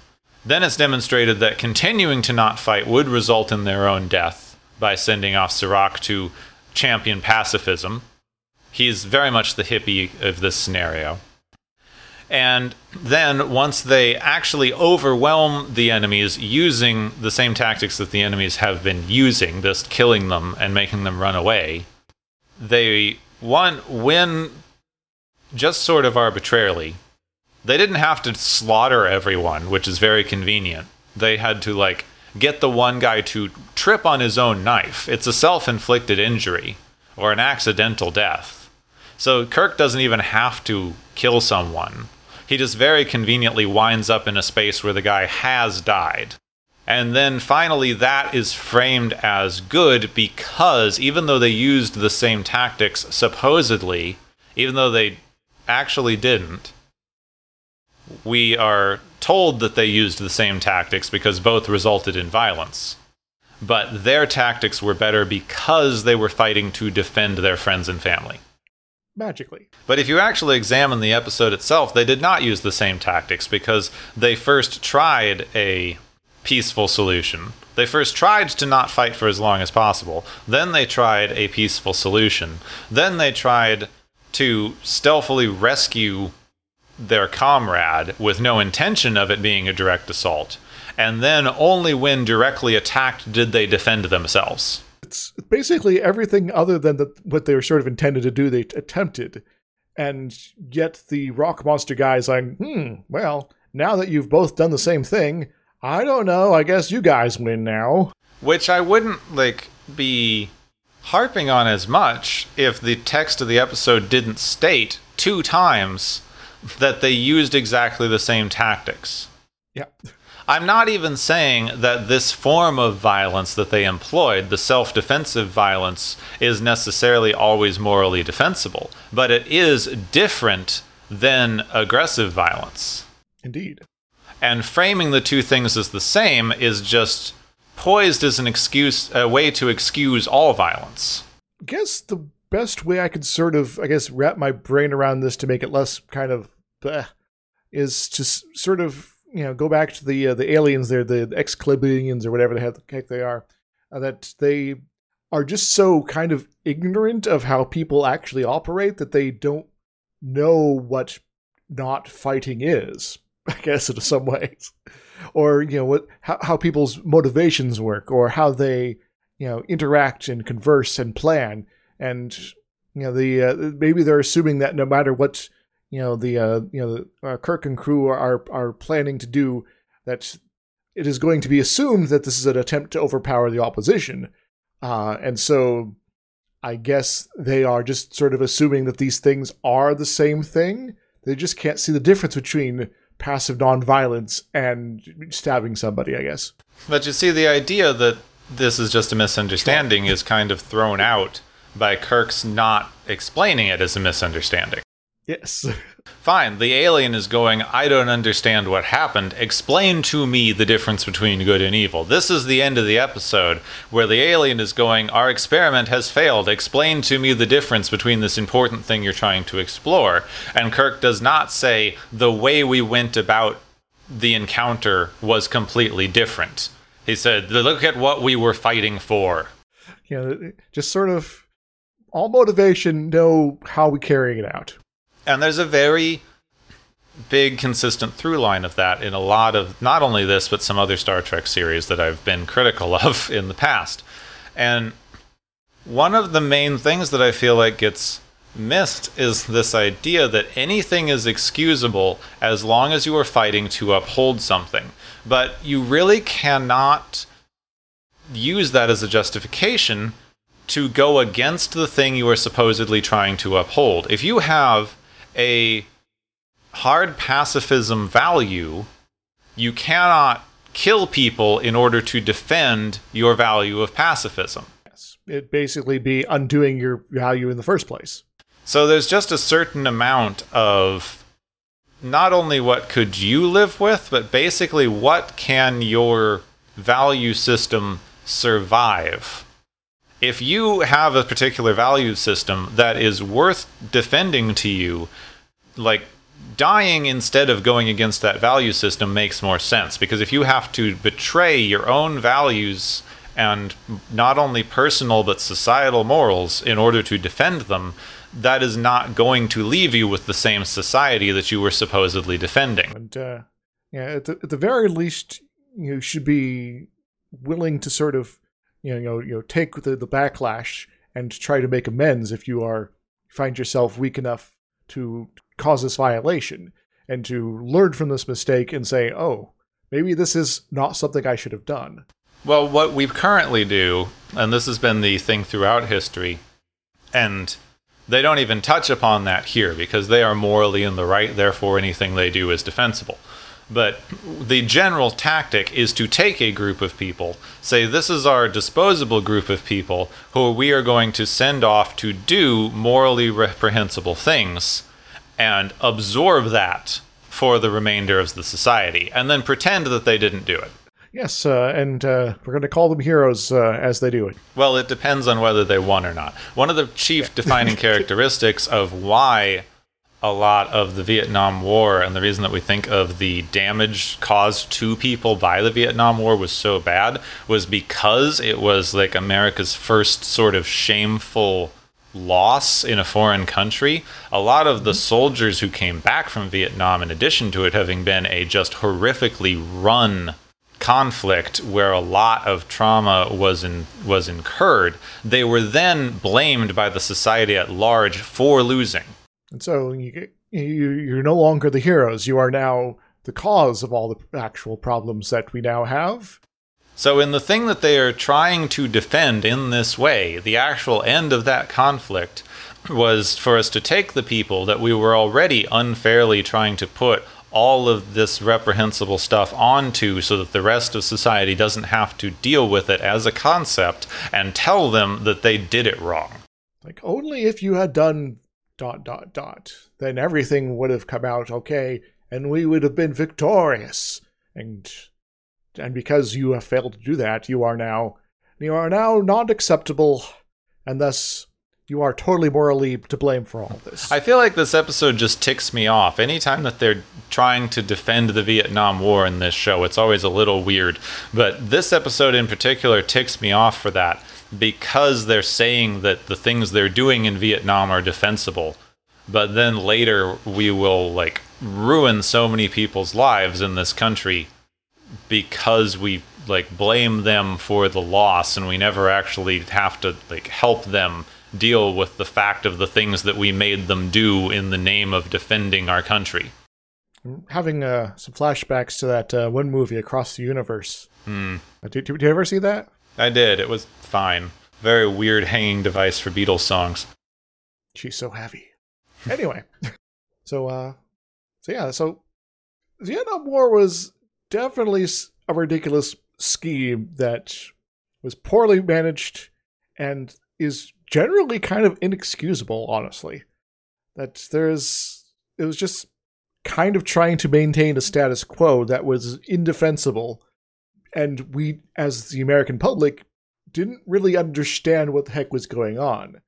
Then it's demonstrated that continuing to not fight would result in their own death by sending off Surak to champion pacifism. He's very much the hippie of this scenario. And then, once they actually overwhelm the enemies using the same tactics that the enemies have been using, just killing them and making them run away, they one win just sort of arbitrarily. They didn't have to slaughter everyone, which is very convenient. They had to like get the one guy to trip on his own knife. It's a self-inflicted injury or an accidental death. So Kirk doesn't even have to kill someone he just very conveniently winds up in a space where the guy has died. And then finally, that is framed as good because even though they used the same tactics, supposedly, even though they actually didn't, we are told that they used the same tactics because both resulted in violence. But their tactics were better because they were fighting to defend their friends and family magically. But if you actually examine the episode itself, they did not use the same tactics because they first tried a peaceful solution. They first tried to not fight for as long as possible. Then they tried a peaceful solution. Then they tried to stealthily rescue their comrade with no intention of it being a direct assault. And then only when directly attacked did they defend themselves it's basically everything other than the, what they were sort of intended to do. They attempted, and yet the rock monster guy's like, hmm, well, now that you've both done the same thing, I don't know. I guess you guys win now. Which I wouldn't like be harping on as much if the text of the episode didn't state two times that they used exactly the same tactics. Yeah. I'm not even saying that this form of violence that they employed, the self defensive violence, is necessarily always morally defensible, but it is different than aggressive violence. Indeed. And framing the two things as the same is just poised as an excuse, a way to excuse all violence. I guess the best way I could sort of, I guess, wrap my brain around this to make it less kind of bleh, is to s- sort of, you know, go back to the uh, the aliens there, the, Excalbians or whatever the heck they are, uh, that they are just so kind of ignorant of how people actually operate that they don't know what not fighting is. [laughs] I guess in some ways, or you know what how, how people's motivations work, or how they you know interact and converse and plan, and you know the uh, maybe they're assuming that no matter what you know the uh, you know uh, Kirk and crew are are planning to do, that it is going to be assumed that this is an attempt to overpower the opposition, uh, and so I guess they are just sort of assuming that these things are the same thing. They just can't see the difference between passive nonviolence and stabbing somebody, I guess. But you see, the idea that this is just a misunderstanding is kind of thrown out by Kirk's not explaining it as a misunderstanding. Yes. [laughs] Fine, the alien is going, I don't understand what happened. Explain to me the difference between good and evil. This is the end of the episode where the alien is going, Our experiment has failed. Explain to me the difference between this important thing you're trying to explore. And Kirk does not say, The way we went about the encounter was completely different. He said, Look at what we were fighting for. You know, just sort of all motivation, know how we carrying it out. And there's a very big consistent through line of that in a lot of not only this but some other Star Trek series that I've been critical [laughs] of in the past. And one of the main things that I feel like gets missed is this idea that anything is excusable as long as you are fighting to uphold something. But you really cannot use that as a justification to go against the thing you are supposedly trying to uphold. If you have a hard pacifism value, you cannot kill people in order to defend your value of pacifism. Yes. It basically be undoing your value in the first place. So there's just a certain amount of not only what could you live with, but basically what can your value system survive. If you have a particular value system that is worth defending to you, like dying instead of going against that value system makes more sense because if you have to betray your own values and not only personal but societal morals in order to defend them, that is not going to leave you with the same society that you were supposedly defending. And uh, yeah, at the, at the very least, you should be willing to sort of you know you know take the, the backlash and try to make amends if you are find yourself weak enough to cause this violation and to learn from this mistake and say, oh, maybe this is not something I should have done. Well, what we currently do, and this has been the thing throughout history, and they don't even touch upon that here because they are morally in the right, therefore anything they do is defensible. But the general tactic is to take a group of people, say, this is our disposable group of people who we are going to send off to do morally reprehensible things, and absorb that for the remainder of the society, and then pretend that they didn't do it. Yes, uh, and uh, we're going to call them heroes uh, as they do it. Well, it depends on whether they won or not. One of the chief defining [laughs] characteristics of why a lot of the Vietnam War and the reason that we think of the damage caused to people by the Vietnam War was so bad was because it was like America's first sort of shameful loss in a foreign country. A lot of the mm-hmm. soldiers who came back from Vietnam, in addition to it having been a just horrifically run conflict where a lot of trauma was in, was incurred, they were then blamed by the society at large for losing. And so you, you you're no longer the heroes. You are now the cause of all the actual problems that we now have. So, in the thing that they are trying to defend in this way, the actual end of that conflict was for us to take the people that we were already unfairly trying to put all of this reprehensible stuff onto so that the rest of society doesn't have to deal with it as a concept and tell them that they did it wrong. Like, only if you had done dot dot dot, then everything would have come out okay and we would have been victorious. And and because you have failed to do that, you are now you are now not acceptable, and thus you are totally morally to blame for all this. I feel like this episode just ticks me off. Anytime that they're trying to defend the Vietnam War in this show, it's always a little weird. But this episode in particular ticks me off for that because they're saying that the things they're doing in Vietnam are defensible. But then later we will like ruin so many people's lives in this country because we like blame them for the loss and we never actually have to like help them deal with the fact of the things that we made them do in the name of defending our country. I'm having uh, some flashbacks to that uh, one movie, Across the Universe. Hmm. Uh, did, did you ever see that? I did. It was fine. Very weird hanging device for Beatles songs. She's so heavy. Anyway, [laughs] so uh, so yeah, so the Vietnam War was definitely a ridiculous scheme that was poorly managed and is generally kind of inexcusable, honestly. That there's, it was just kind of trying to maintain a status quo that was indefensible. And we, as the American public, didn't really understand what the heck was going on.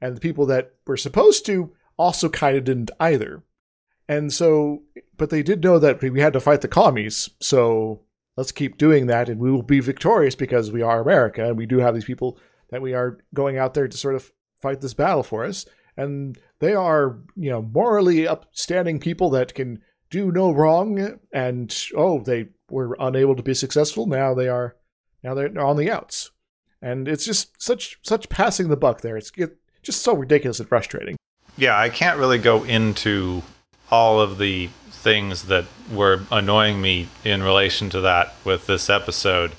And the people that were supposed to also kind of didn't either. And so, but they did know that we had to fight the commies. So let's keep doing that and we will be victorious because we are America and we do have these people that we are going out there to sort of fight this battle for us. And they are, you know, morally upstanding people that can do no wrong. And oh, they were unable to be successful. Now they are, now they're on the outs. And it's just such such passing the buck there. It's just so ridiculous and frustrating. Yeah, I can't really go into all of the things that were annoying me in relation to that with this episode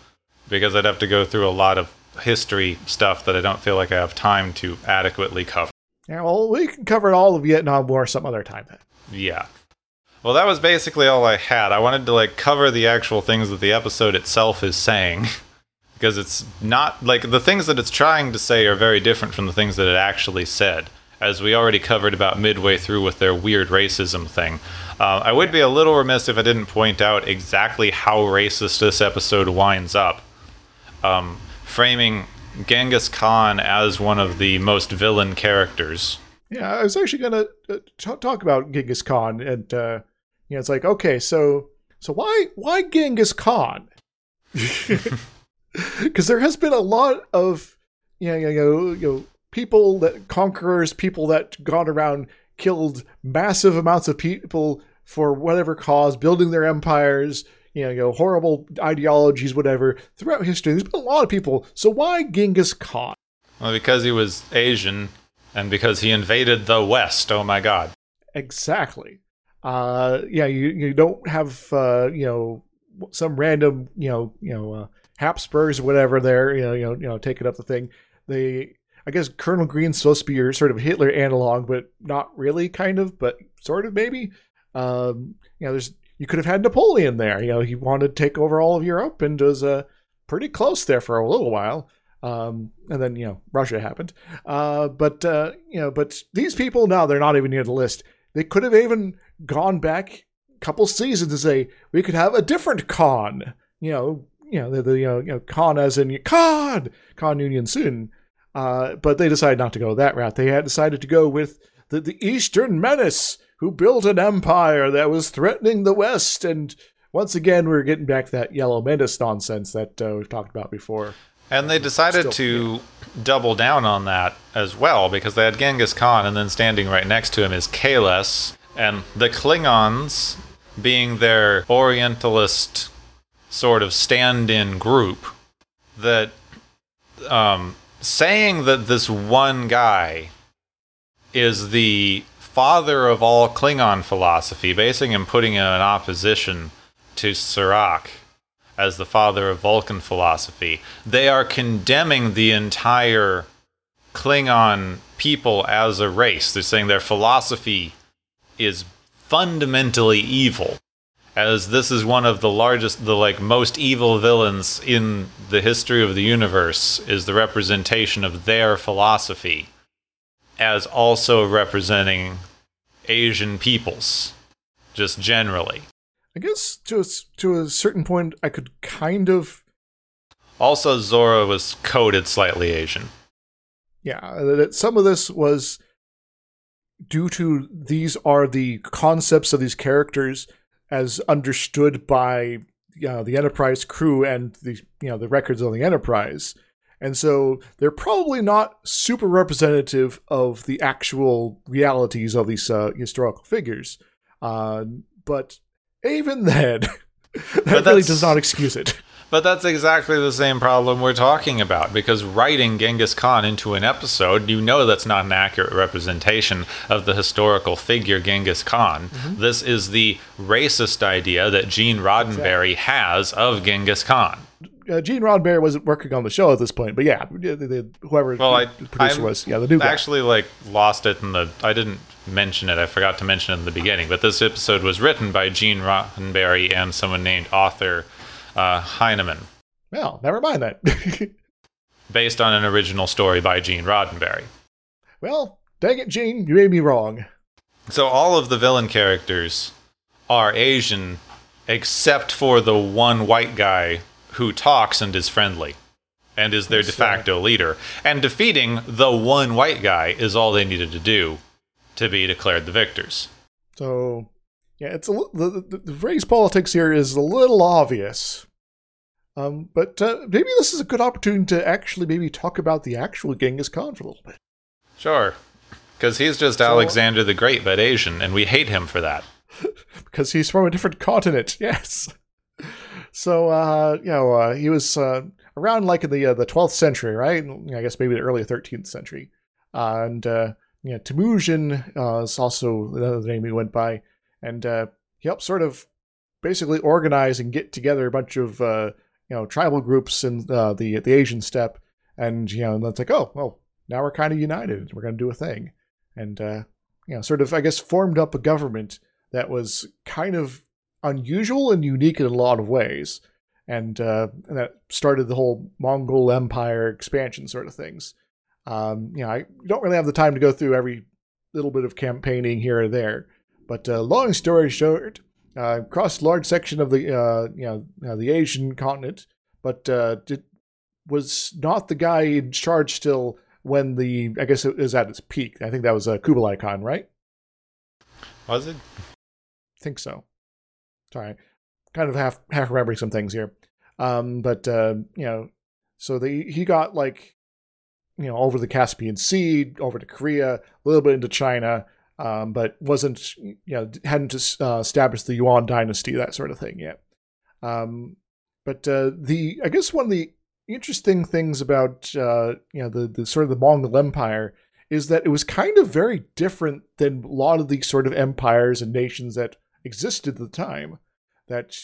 because I'd have to go through a lot of history stuff that I don't feel like I have time to adequately cover. Yeah, well, we can cover all of Vietnam War some other time then. Yeah. Well, that was basically all I had. I wanted to like cover the actual things that the episode itself is saying [laughs] because it's not like the things that it's trying to say are very different from the things that it actually said. As we already covered about midway through with their weird racism thing. Uh, I would be a little remiss if I didn't point out exactly how racist this episode winds up. Um, framing Genghis Khan as one of the most villain characters. Yeah, I was actually going to uh, t- talk about Genghis Khan, and uh, you know, it's like, okay, so so why why Genghis Khan? [laughs] [laughs] [laughs] Because there has been a lot of you know, you know, you know people that conquerors, people that gone around killed massive amounts of people for whatever cause, building their empires, you know, you know, horrible ideologies, whatever, throughout history. There's been a lot of people. So why Genghis Khan? Well, because he was Asian and because he invaded the West. Oh my God. Exactly. Uh, yeah, you you don't have uh, you know some random you know you know uh, Habsburgs or whatever there you know you know you know taking up the thing. They I guess Colonel Green's supposed to be your sort of Hitler analog, but not really, kind of, but sort of maybe. Um, you know, there's you could have had Napoleon there. You know, he wanted to take over all of Europe and was uh, pretty close there for a little while. Um, and then you know Russia happened. Uh, but uh, you know, but these people now they're not even near the list. They could have even gone back a couple seasons to say we could have a different Khan. You know, you know the, the you know, you know Khan as in Khan Khan Noonien Singh. Uh, but they decided not to go that route. They had decided to go with the, the Eastern Menace, who built an empire that was threatening the West. And once again, we're getting back to that Yellow Menace nonsense that uh, we've talked about before. And they decided to yeah. double down on that as well because they had Genghis Khan, and then standing right next to him is Kahless, and the Klingons, being their Orientalist sort of stand-in group, that um, saying that this one guy is the father of all Klingon philosophy, basing and putting him in opposition to Surak as the father of Vulcan philosophy. They are condemning the entire Klingon people as a race. They're saying their philosophy is fundamentally evil as this is one of the largest the like most evil villains in the history of the universe is the representation of their philosophy as also representing asian peoples just generally. I guess to a, to a certain point, I could kind of also zora was coded slightly asian. Yeah that some of this was due to these are the concepts of these characters as understood by you know, the Enterprise crew and the you know the records on the Enterprise. And so they're probably not super representative of the actual realities of these uh, historical figures. Uh, but even [laughs] then, [laughs] that But really does not excuse it. But that's exactly the same problem we're talking about because writing Genghis Khan into an episode, you know that's not an accurate representation of the historical figure Genghis Khan. This is the racist idea that Gene Roddenberry has of Genghis Khan. Uh, Gene Roddenberry wasn't working on the show at this point, but yeah, the, the, whoever Well, I the producer I'm was, yeah, the new guy. actually like lost it in the. I didn't mention it. I forgot to mention it in the beginning. But this episode was written by Gene Roddenberry and someone named Arthur uh, Heinemann, well, never mind that. [laughs] based on an original story by Gene Roddenberry. well, dang it, Gene, you made me wrong. So all of the villain characters are Asian, except for the one white guy who talks and is friendly, and is their de Yes, facto leader. And defeating the one white guy is all they needed to do to be declared the victors. So, yeah, it's a the, the, the race politics here is a little obvious. Um, but uh, maybe this is a good opportunity to actually maybe talk about the actual Genghis Khan for a little bit. Sure. Because he's just So- Alexander the Great, but Asian, and we hate him for that. [laughs] because he's from a different continent. [laughs] Yes. So, uh, you know, uh, he was uh, around like in the uh, the 12th century, right? I guess maybe the early 13th century. Uh, and uh, you know, Temujin uh, is also another name he went by, and uh, he helped sort of basically organize and get together a bunch of uh, you know tribal groups in uh, the the Asian steppe, and you know, and it's like, oh, well, now we're kind of united. We're going to do a thing, and uh, you know, sort of, I guess, formed up a government that was kind of unusual and unique in a lot of ways, and, uh, and that started the whole Mongol Empire expansion sort of things. Um, you know, I don't really have the time to go through every little bit of campaigning here or there, but uh, long story short, uh, crossed a large section of the uh, you know uh, the Asian continent, but uh, it was not the guy in charge still when the I guess it was at its peak. I think that was uh, Kublai Khan, right? Was it? think so. Sorry, kind of half half remembering some things here. Um, but uh, you know, so they he got like you know over the Caspian Sea, over to Korea, a little bit into China, um, but wasn't you know hadn't uh, established the Yuan dynasty that sort of thing yet. Um, but uh, the I guess one of the interesting things about uh, you know the, the sort of the Mongol Empire is that it was kind of very different than a lot of the sort of empires and nations that existed at the time. That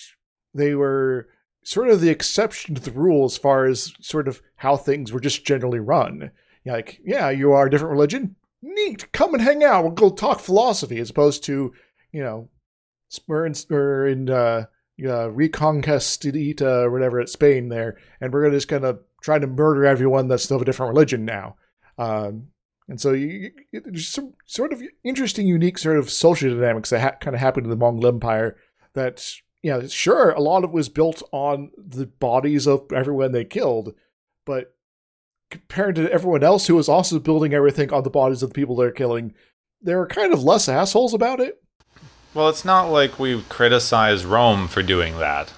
they were sort of the exception to the rule as far as sort of how things were just generally run. Yeah, like, yeah, you are a different religion. Neat. Come and hang out. We'll go talk philosophy as opposed to, you know, we're in, we're in uh, uh, or whatever at Spain there, and we're going to just kind of try to murder everyone that's of a different religion now. Um, and so you, you, there's some sort of interesting, unique sort of social dynamics that ha- kind of happened in the Mongol Empire that, you know, sure, a lot of it was built on the bodies of everyone they killed, but compared to everyone else who was also building everything on the bodies of the people they're killing, they're kind of less assholes about it. Well, it's not like we criticize Rome for doing that.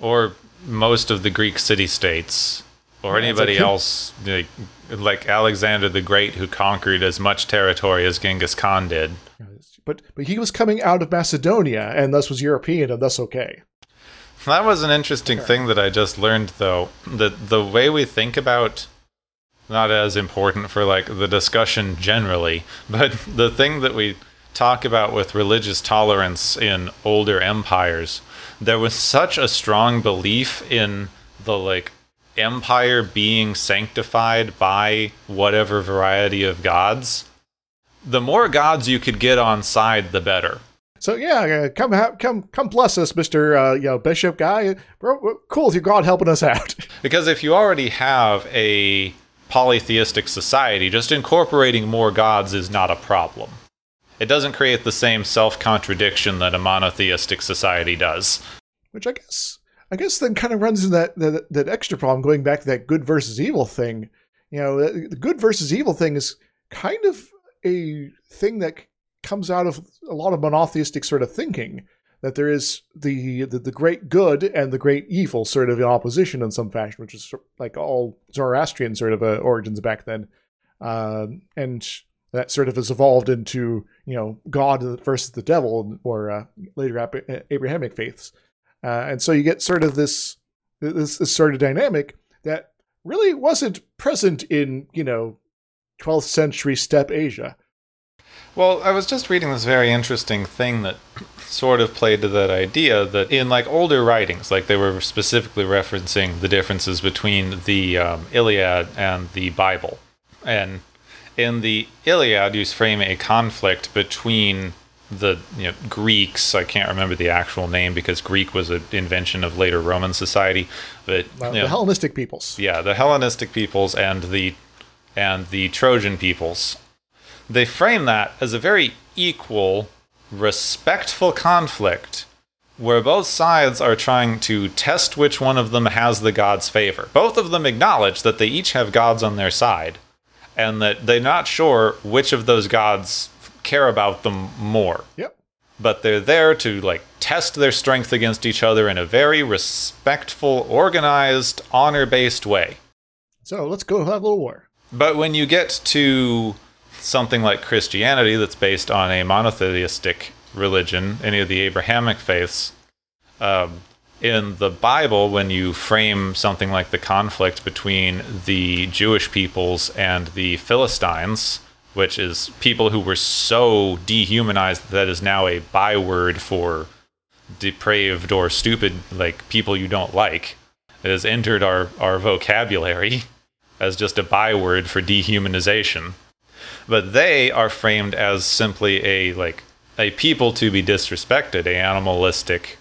Or most of the Greek city states. Or Yeah, anybody like- else like, like Alexander the Great who conquered as much territory as Genghis Khan did. But but he was coming out of Macedonia and thus was European and thus okay. That was an interesting thing that I just learned, though. That the way we think about not as important for like the discussion generally, [laughs] but the thing that we talk about with religious tolerance in older empires, there was such a strong belief in the like empire being sanctified by whatever variety of gods. The more gods you could get on side, the better. So yeah, uh, come come come bless us, Mister uh, you know Bishop guy. We're, we're cool with your God helping us out. [laughs] Because if you already have a polytheistic society, just incorporating more gods is not a problem. It doesn't create the same self contradiction that a monotheistic society does. Which I guess I guess then kind of runs into that, that that extra problem going back to that good versus evil thing. You know, the good versus evil thing is kind of a thing that comes out of a lot of monotheistic sort of thinking that there is the, the the great good and the great evil sort of in opposition in some fashion, which is like all Zoroastrian sort of uh, origins back then, um, and that sort of has evolved into you know God versus the devil or uh, later Ab- Abrahamic faiths, uh, and so you get sort of this, this this sort of dynamic that really wasn't present in you know 12th century steppe Asia. Well, I was just reading this very interesting thing that [coughs] sort of played to that idea that in like older writings, like they were specifically referencing the differences between the um, Iliad and the Bible. And in the Iliad, you frame a conflict between the you know, Greeks. I can't remember the actual name because Greek was an invention of later Roman society. But Well, you the Hellenistic peoples. yeah, the Hellenistic peoples and the and the Trojan peoples. They frame that as a very equal, respectful conflict where both sides are trying to test which one of them has the god's favor. Both of them acknowledge that they each have gods on their side and that they're not sure which of those gods care about them more Yep. but they're there to like test their strength against each other in a very respectful, organized, honor-based way. So let's go have a little war. But when you get to something like Christianity that's based on a monotheistic religion, any of the Abrahamic faiths, um, in the Bible, when you frame something like the conflict between the Jewish peoples and the Philistines, which is people who were so dehumanized that is now a byword for depraved or stupid, like people you don't like, it has entered our, our vocabulary [laughs] as just a byword for dehumanization. But they are framed as simply a like a people to be disrespected, a animalistic,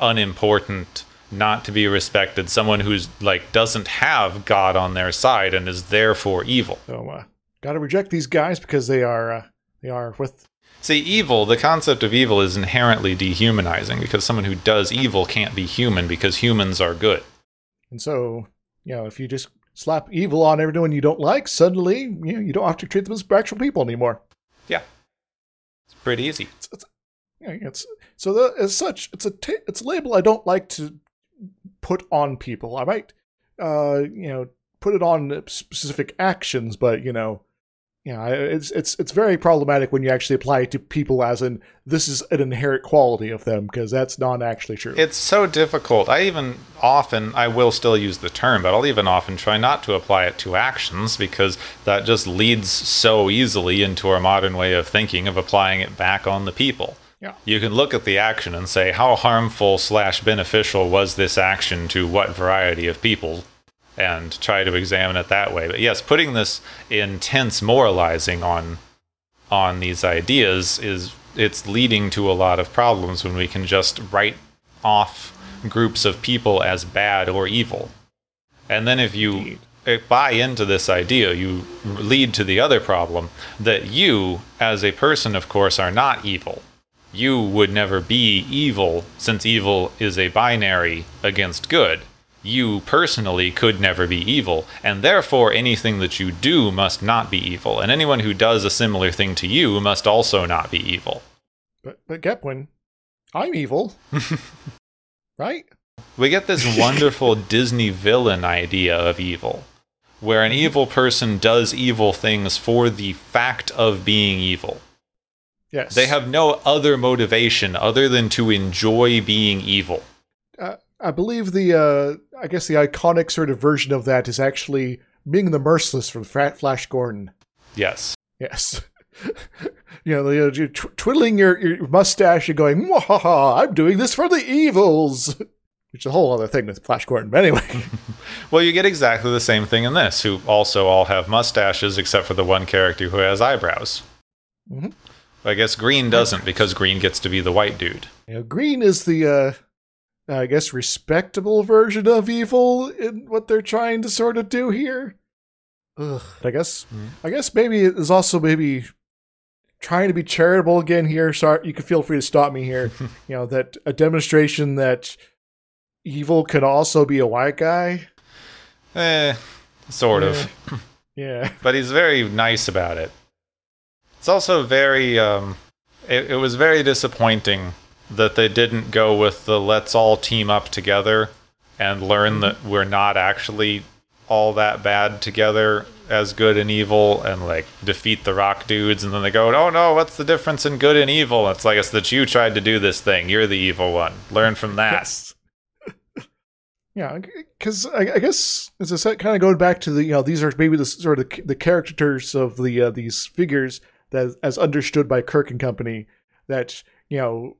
unimportant, not to be respected, someone who's like doesn't have God on their side and is therefore evil. So uh, got to reject these guys because they are uh, they are with See, evil, the concept of evil is inherently dehumanizing because someone who does evil can't be human because humans are good. and so you know if you just slap evil on everyone you don't like, suddenly you know you don't have to treat them as actual people anymore. Yeah. It's pretty easy. It's, it's, you it's so the, as such it's a it's a label I don't like to put on people. I might uh you know put it on specific actions, but you know. You know, it's it's it's very problematic when you actually apply it to people as in this is an inherent quality of them because that's not actually true. It's so difficult. I even often, I will still use the term, but I'll even often try not to apply it to actions because that just leads so easily into our modern way of thinking of applying it back on the people. Yeah. You can look at the action and say, how harmful slash beneficial was this action to what variety of people? And try to examine it that way. But yes, putting this intense moralizing on on these ideas is it's leading to a lot of problems when we can just write off groups of people as bad or evil. And then if you uh, buy into this idea, you lead to the other problem that you, as a person, of course, are not evil. You would never be evil since evil is a binary against good. You personally could never be evil, and therefore anything that you do must not be evil, and anyone who does a similar thing to you must also not be evil. But but Gepwin, I'm evil, [laughs] right? We get this [laughs] wonderful Disney villain idea of evil, where an mhm. evil person does evil things for the fact of being evil. Yes. They have no other motivation other than to enjoy being evil. I believe the uh, I guess the iconic sort of version of that is actually Ming the Merciless from Flash Gordon. Yes. Yes. [laughs] you know, you know, you're tw- twiddling your, your mustache and going, Mwahaha, I'm doing this for the evils. [laughs] Which is a whole other thing with Flash Gordon. But anyway, [laughs] Well, you get exactly the same thing in this, who also all have mustaches except for the one character who has eyebrows. Mhm. I guess Green doesn't because Green gets to be the white dude. you know, Green is the, uh, I guess, respectable version of evil in what they're trying to sort of do here. Ugh. I guess, Mhm. I guess maybe it is also maybe trying to be charitable again here. Sorry, you can feel free to stop me here. [laughs] you know, that a demonstration that evil can also be a white guy. Eh, sort of. [laughs] Yeah. but he's very nice about it. It's also very um it, it was very disappointing that they didn't go with the let's all team up together and learn that we're not actually all that bad together as good and evil and like defeat the rock dudes and then they go oh no what's the difference in good and evil? It's like it's that you tried to do this thing. You're the evil one. Learn from that. Yes. [laughs] yeah, because I, I guess as I said, kind of going back to the you know these are maybe the sort of the characters of the uh, these figures that as understood by Kirk and company that you know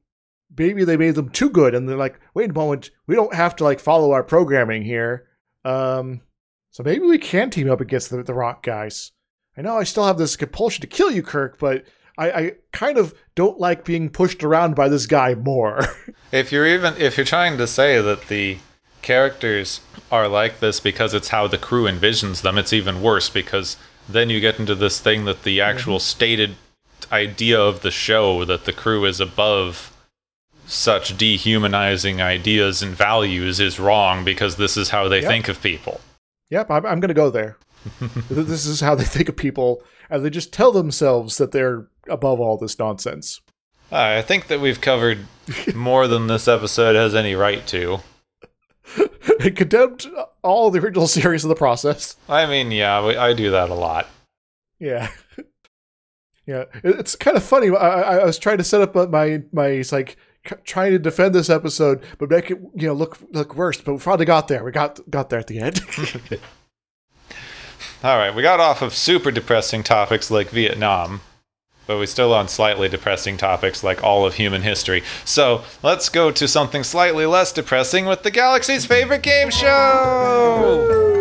maybe they made them too good and they're like wait a moment we don't have to like follow our programming here. Um so maybe we can team up against the, the rock guys. I know i still have this compulsion to kill you kirk but I, I kind of don't like being pushed around by this guy more. [laughs] If you're even if you're trying to say that the characters are like this because it's how the crew envisions them, it's even worse because then you get into this thing that the actual stated idea of the show that the crew is above such dehumanizing ideas and values is wrong because this is how they Yep. think of people. Yep, I'm, I'm going to go there. [laughs] This is how they think of people, and they just tell themselves that they're above all this nonsense. I think that we've covered more than this episode has any right to. [laughs] it condemned all the original series in the process. I mean, yeah, we- I do that a lot. Yeah, [laughs] yeah. It's kind of funny. I, I, was trying to set up uh, my my it's like trying to defend this episode, but make it you know look look worse. But we finally got there. We got got there at the end. [laughs] All right, we got off of super depressing topics like Vietnam, but we're still on slightly depressing topics like all of human history. So let's go to something slightly less depressing with the galaxy's favorite game show!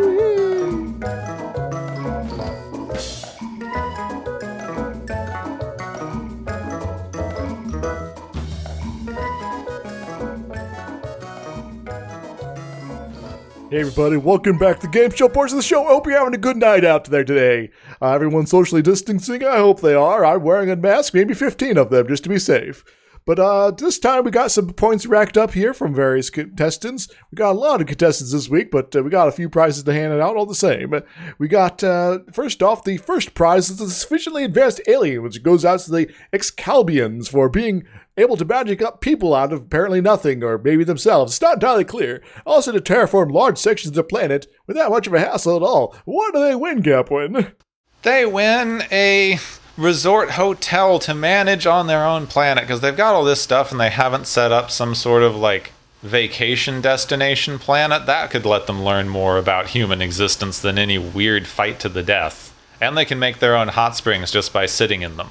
Hey everybody, welcome back to the game show portion of the show. I hope you're having a good night out there today. Uh, everyone's socially distancing. I hope they are. I'm wearing a mask, maybe 15 of them, just to be safe. But uh, this time we got some points racked up here from various contestants. We got a lot of contestants this week, but uh, we got a few prizes to hand out all the same. We got, uh, first off, the first prize is the sufficiently advanced alien, which goes out to the Excalbians for being able to magic up people out of apparently nothing, or maybe themselves. It's not entirely clear. Also to terraform large sections of the planet without much of a hassle at all. What do they win, Gepwin? They win a resort hotel to manage on their own planet because they've got all this stuff and they haven't set up some sort of like vacation destination planet. That could let them learn more about human existence than any weird fight to the death. And they can make their own hot springs just by sitting in them.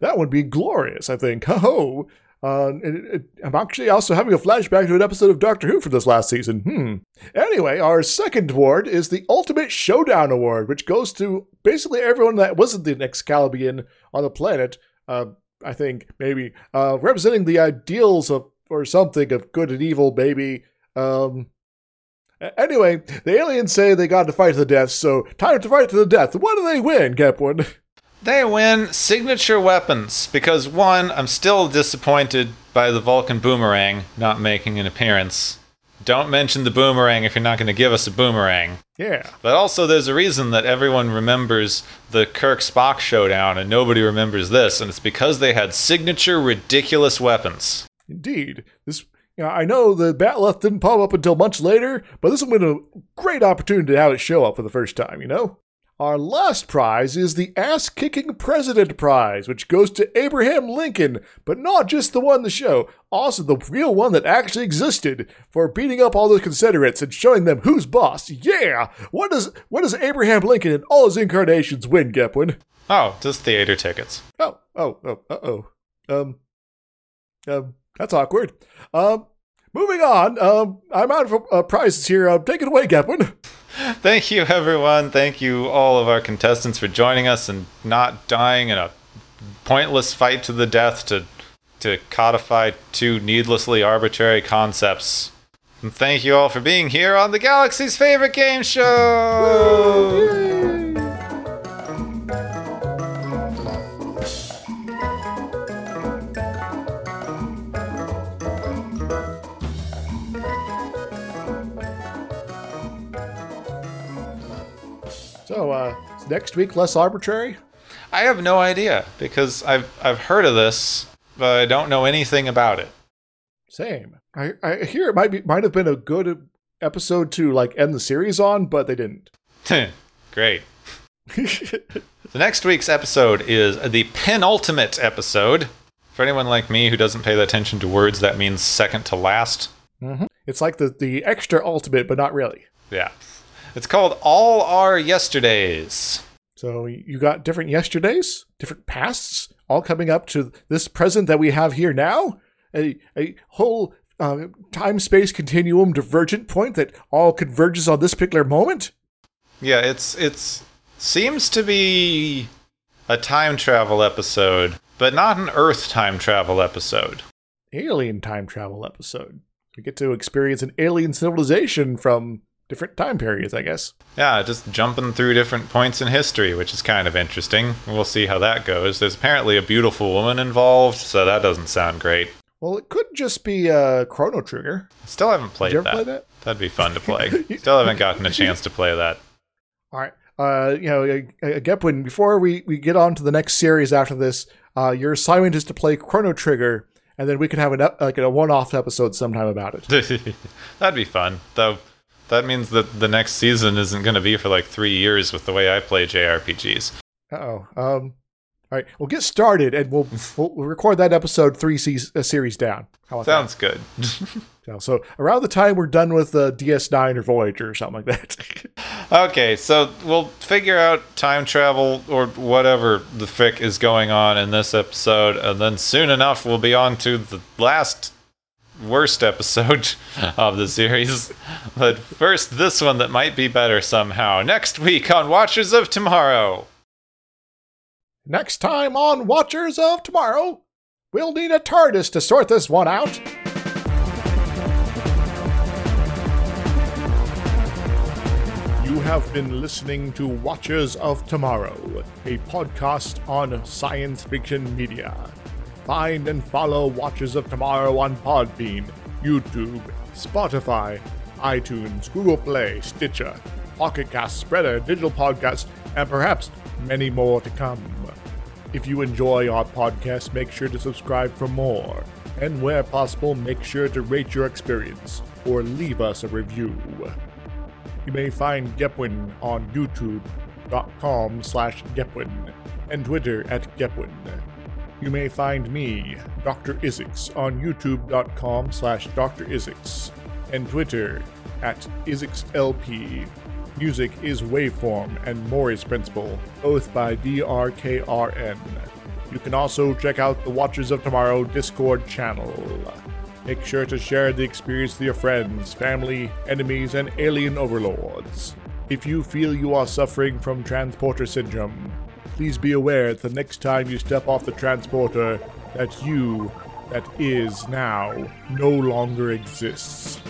That would be glorious, I think. Ho ho. Uh, it, it, I'm actually also having a flashback to an episode of Doctor Who from this last season. Hmm. Anyway, our second award is the Ultimate Showdown Award, which goes to basically everyone that wasn't an Excalbian on the planet. Uh, I think maybe uh, representing the ideals of or something of good and evil, maybe. Um, anyway, the aliens say they got to fight to the death, so time to fight to the death. What do they win, Gepwin? [laughs] They win signature weapons because one, I'm still disappointed by the Vulcan boomerang not making an appearance. Don't mention the boomerang if you're not going to give us a boomerang. Yeah. But also, there's a reason that everyone remembers the Kirk Spock showdown and nobody remembers this, and it's because they had signature ridiculous weapons. Indeed. This you know, I know the bat'leth didn't pop up until much later, but this would have been a great opportunity to have it show up for the first time, you know? Our last prize is the Ass Kicking President Prize, which goes to Abraham Lincoln, but not just the one in the show, also the real one that actually existed, for beating up all the Confederates and showing them who's boss. Yeah! What does what does Abraham Lincoln and all his incarnations win, Gepwin? Oh, just theater tickets. Oh, oh, oh, uh oh. Um, um, that's awkward. Um, moving on. Um, I'm out of uh, prizes here. Um, take it away, Gepwin. [laughs] Thank you, everyone. Thank you, all of our contestants, for joining us and not dying in a pointless fight to the death to to codify two needlessly arbitrary concepts. And thank you all for being here on the Galaxy's favorite game show. Next week less arbitrary? I have no idea because I've I've heard of this, but I don't know anything about it. Same. I, I hear it might be might have been a good episode to like end the series on, but they didn't. [laughs] Great. [laughs] The next week's episode is the penultimate episode. For anyone like me who doesn't pay attention to words, that means second to last. Mm-hmm. It's like the the extra ultimate, but not really. Yeah. It's called All Our Yesterdays. So you got different yesterdays, different pasts, all coming up to this present that we have here now. A a whole uh, time space continuum divergent point that all converges on this particular moment. Yeah, it's it's seems to be a time travel episode, but not an Earth time travel episode. Alien time travel episode. We get to experience an alien civilization from different time periods, I guess. Yeah, just jumping through different points in history, which is kind of interesting. We'll see how that goes. There's apparently a beautiful woman involved, so that doesn't sound great. Well, it could just be uh, Chrono Trigger. Still haven't played Did you ever that. play that? That'd be fun to [laughs] play. Still haven't gotten a chance to play that. All right. Uh, you know, uh, uh, Gepwin, before we, we get on to the next series after this, uh, your assignment is to play Chrono Trigger, and then we can have an, like a one-off episode sometime about it. [laughs] That'd be fun. Though that means that the next season isn't going to be for like three years with the way I play JRPGs. Uh-oh. Um, all right, we'll get started, and [laughs] we'll we'll, record that episode three se- uh, series down. How about Sounds good. that? [laughs] So, so around the time we're done with uh, DS9 or Voyager or something like that. [laughs] okay, so we'll figure out time travel or whatever the fic is going on in this episode, and then soon enough we'll be on to the last worst episode [laughs] of the series. But first, this one that might be better somehow. Next week on Watchers of Tomorrow. Next time on Watchers of Tomorrow, we'll need a TARDIS to sort this one out. You have been listening to Watchers of Tomorrow, a podcast on science fiction media. Find and follow Watchers of Tomorrow on Podbean, YouTube, Spotify, iTunes, Google Play, Stitcher, Pocket Cast, Spreaker, Digital Podcast, and perhaps many more to come. If you enjoy our podcast, make sure to subscribe for more. And where possible, make sure to rate your experience or leave us a review. You may find Gepwin on youtube.com slash Gepwin and Twitter at Gepwin. You may find me, Dr. Isix, on youtube.com slash Dr. Isix and Twitter at IsixLP. Music is Waveform and Maury's Principle, both by DRKRN. You can also check out the Watchers of Tomorrow Discord channel. Make sure to share the experience with your friends, family, enemies, and alien overlords. If you feel you are suffering from transporter syndrome, please be aware that the next time you step off the transporter, that you, that is now, no longer exists.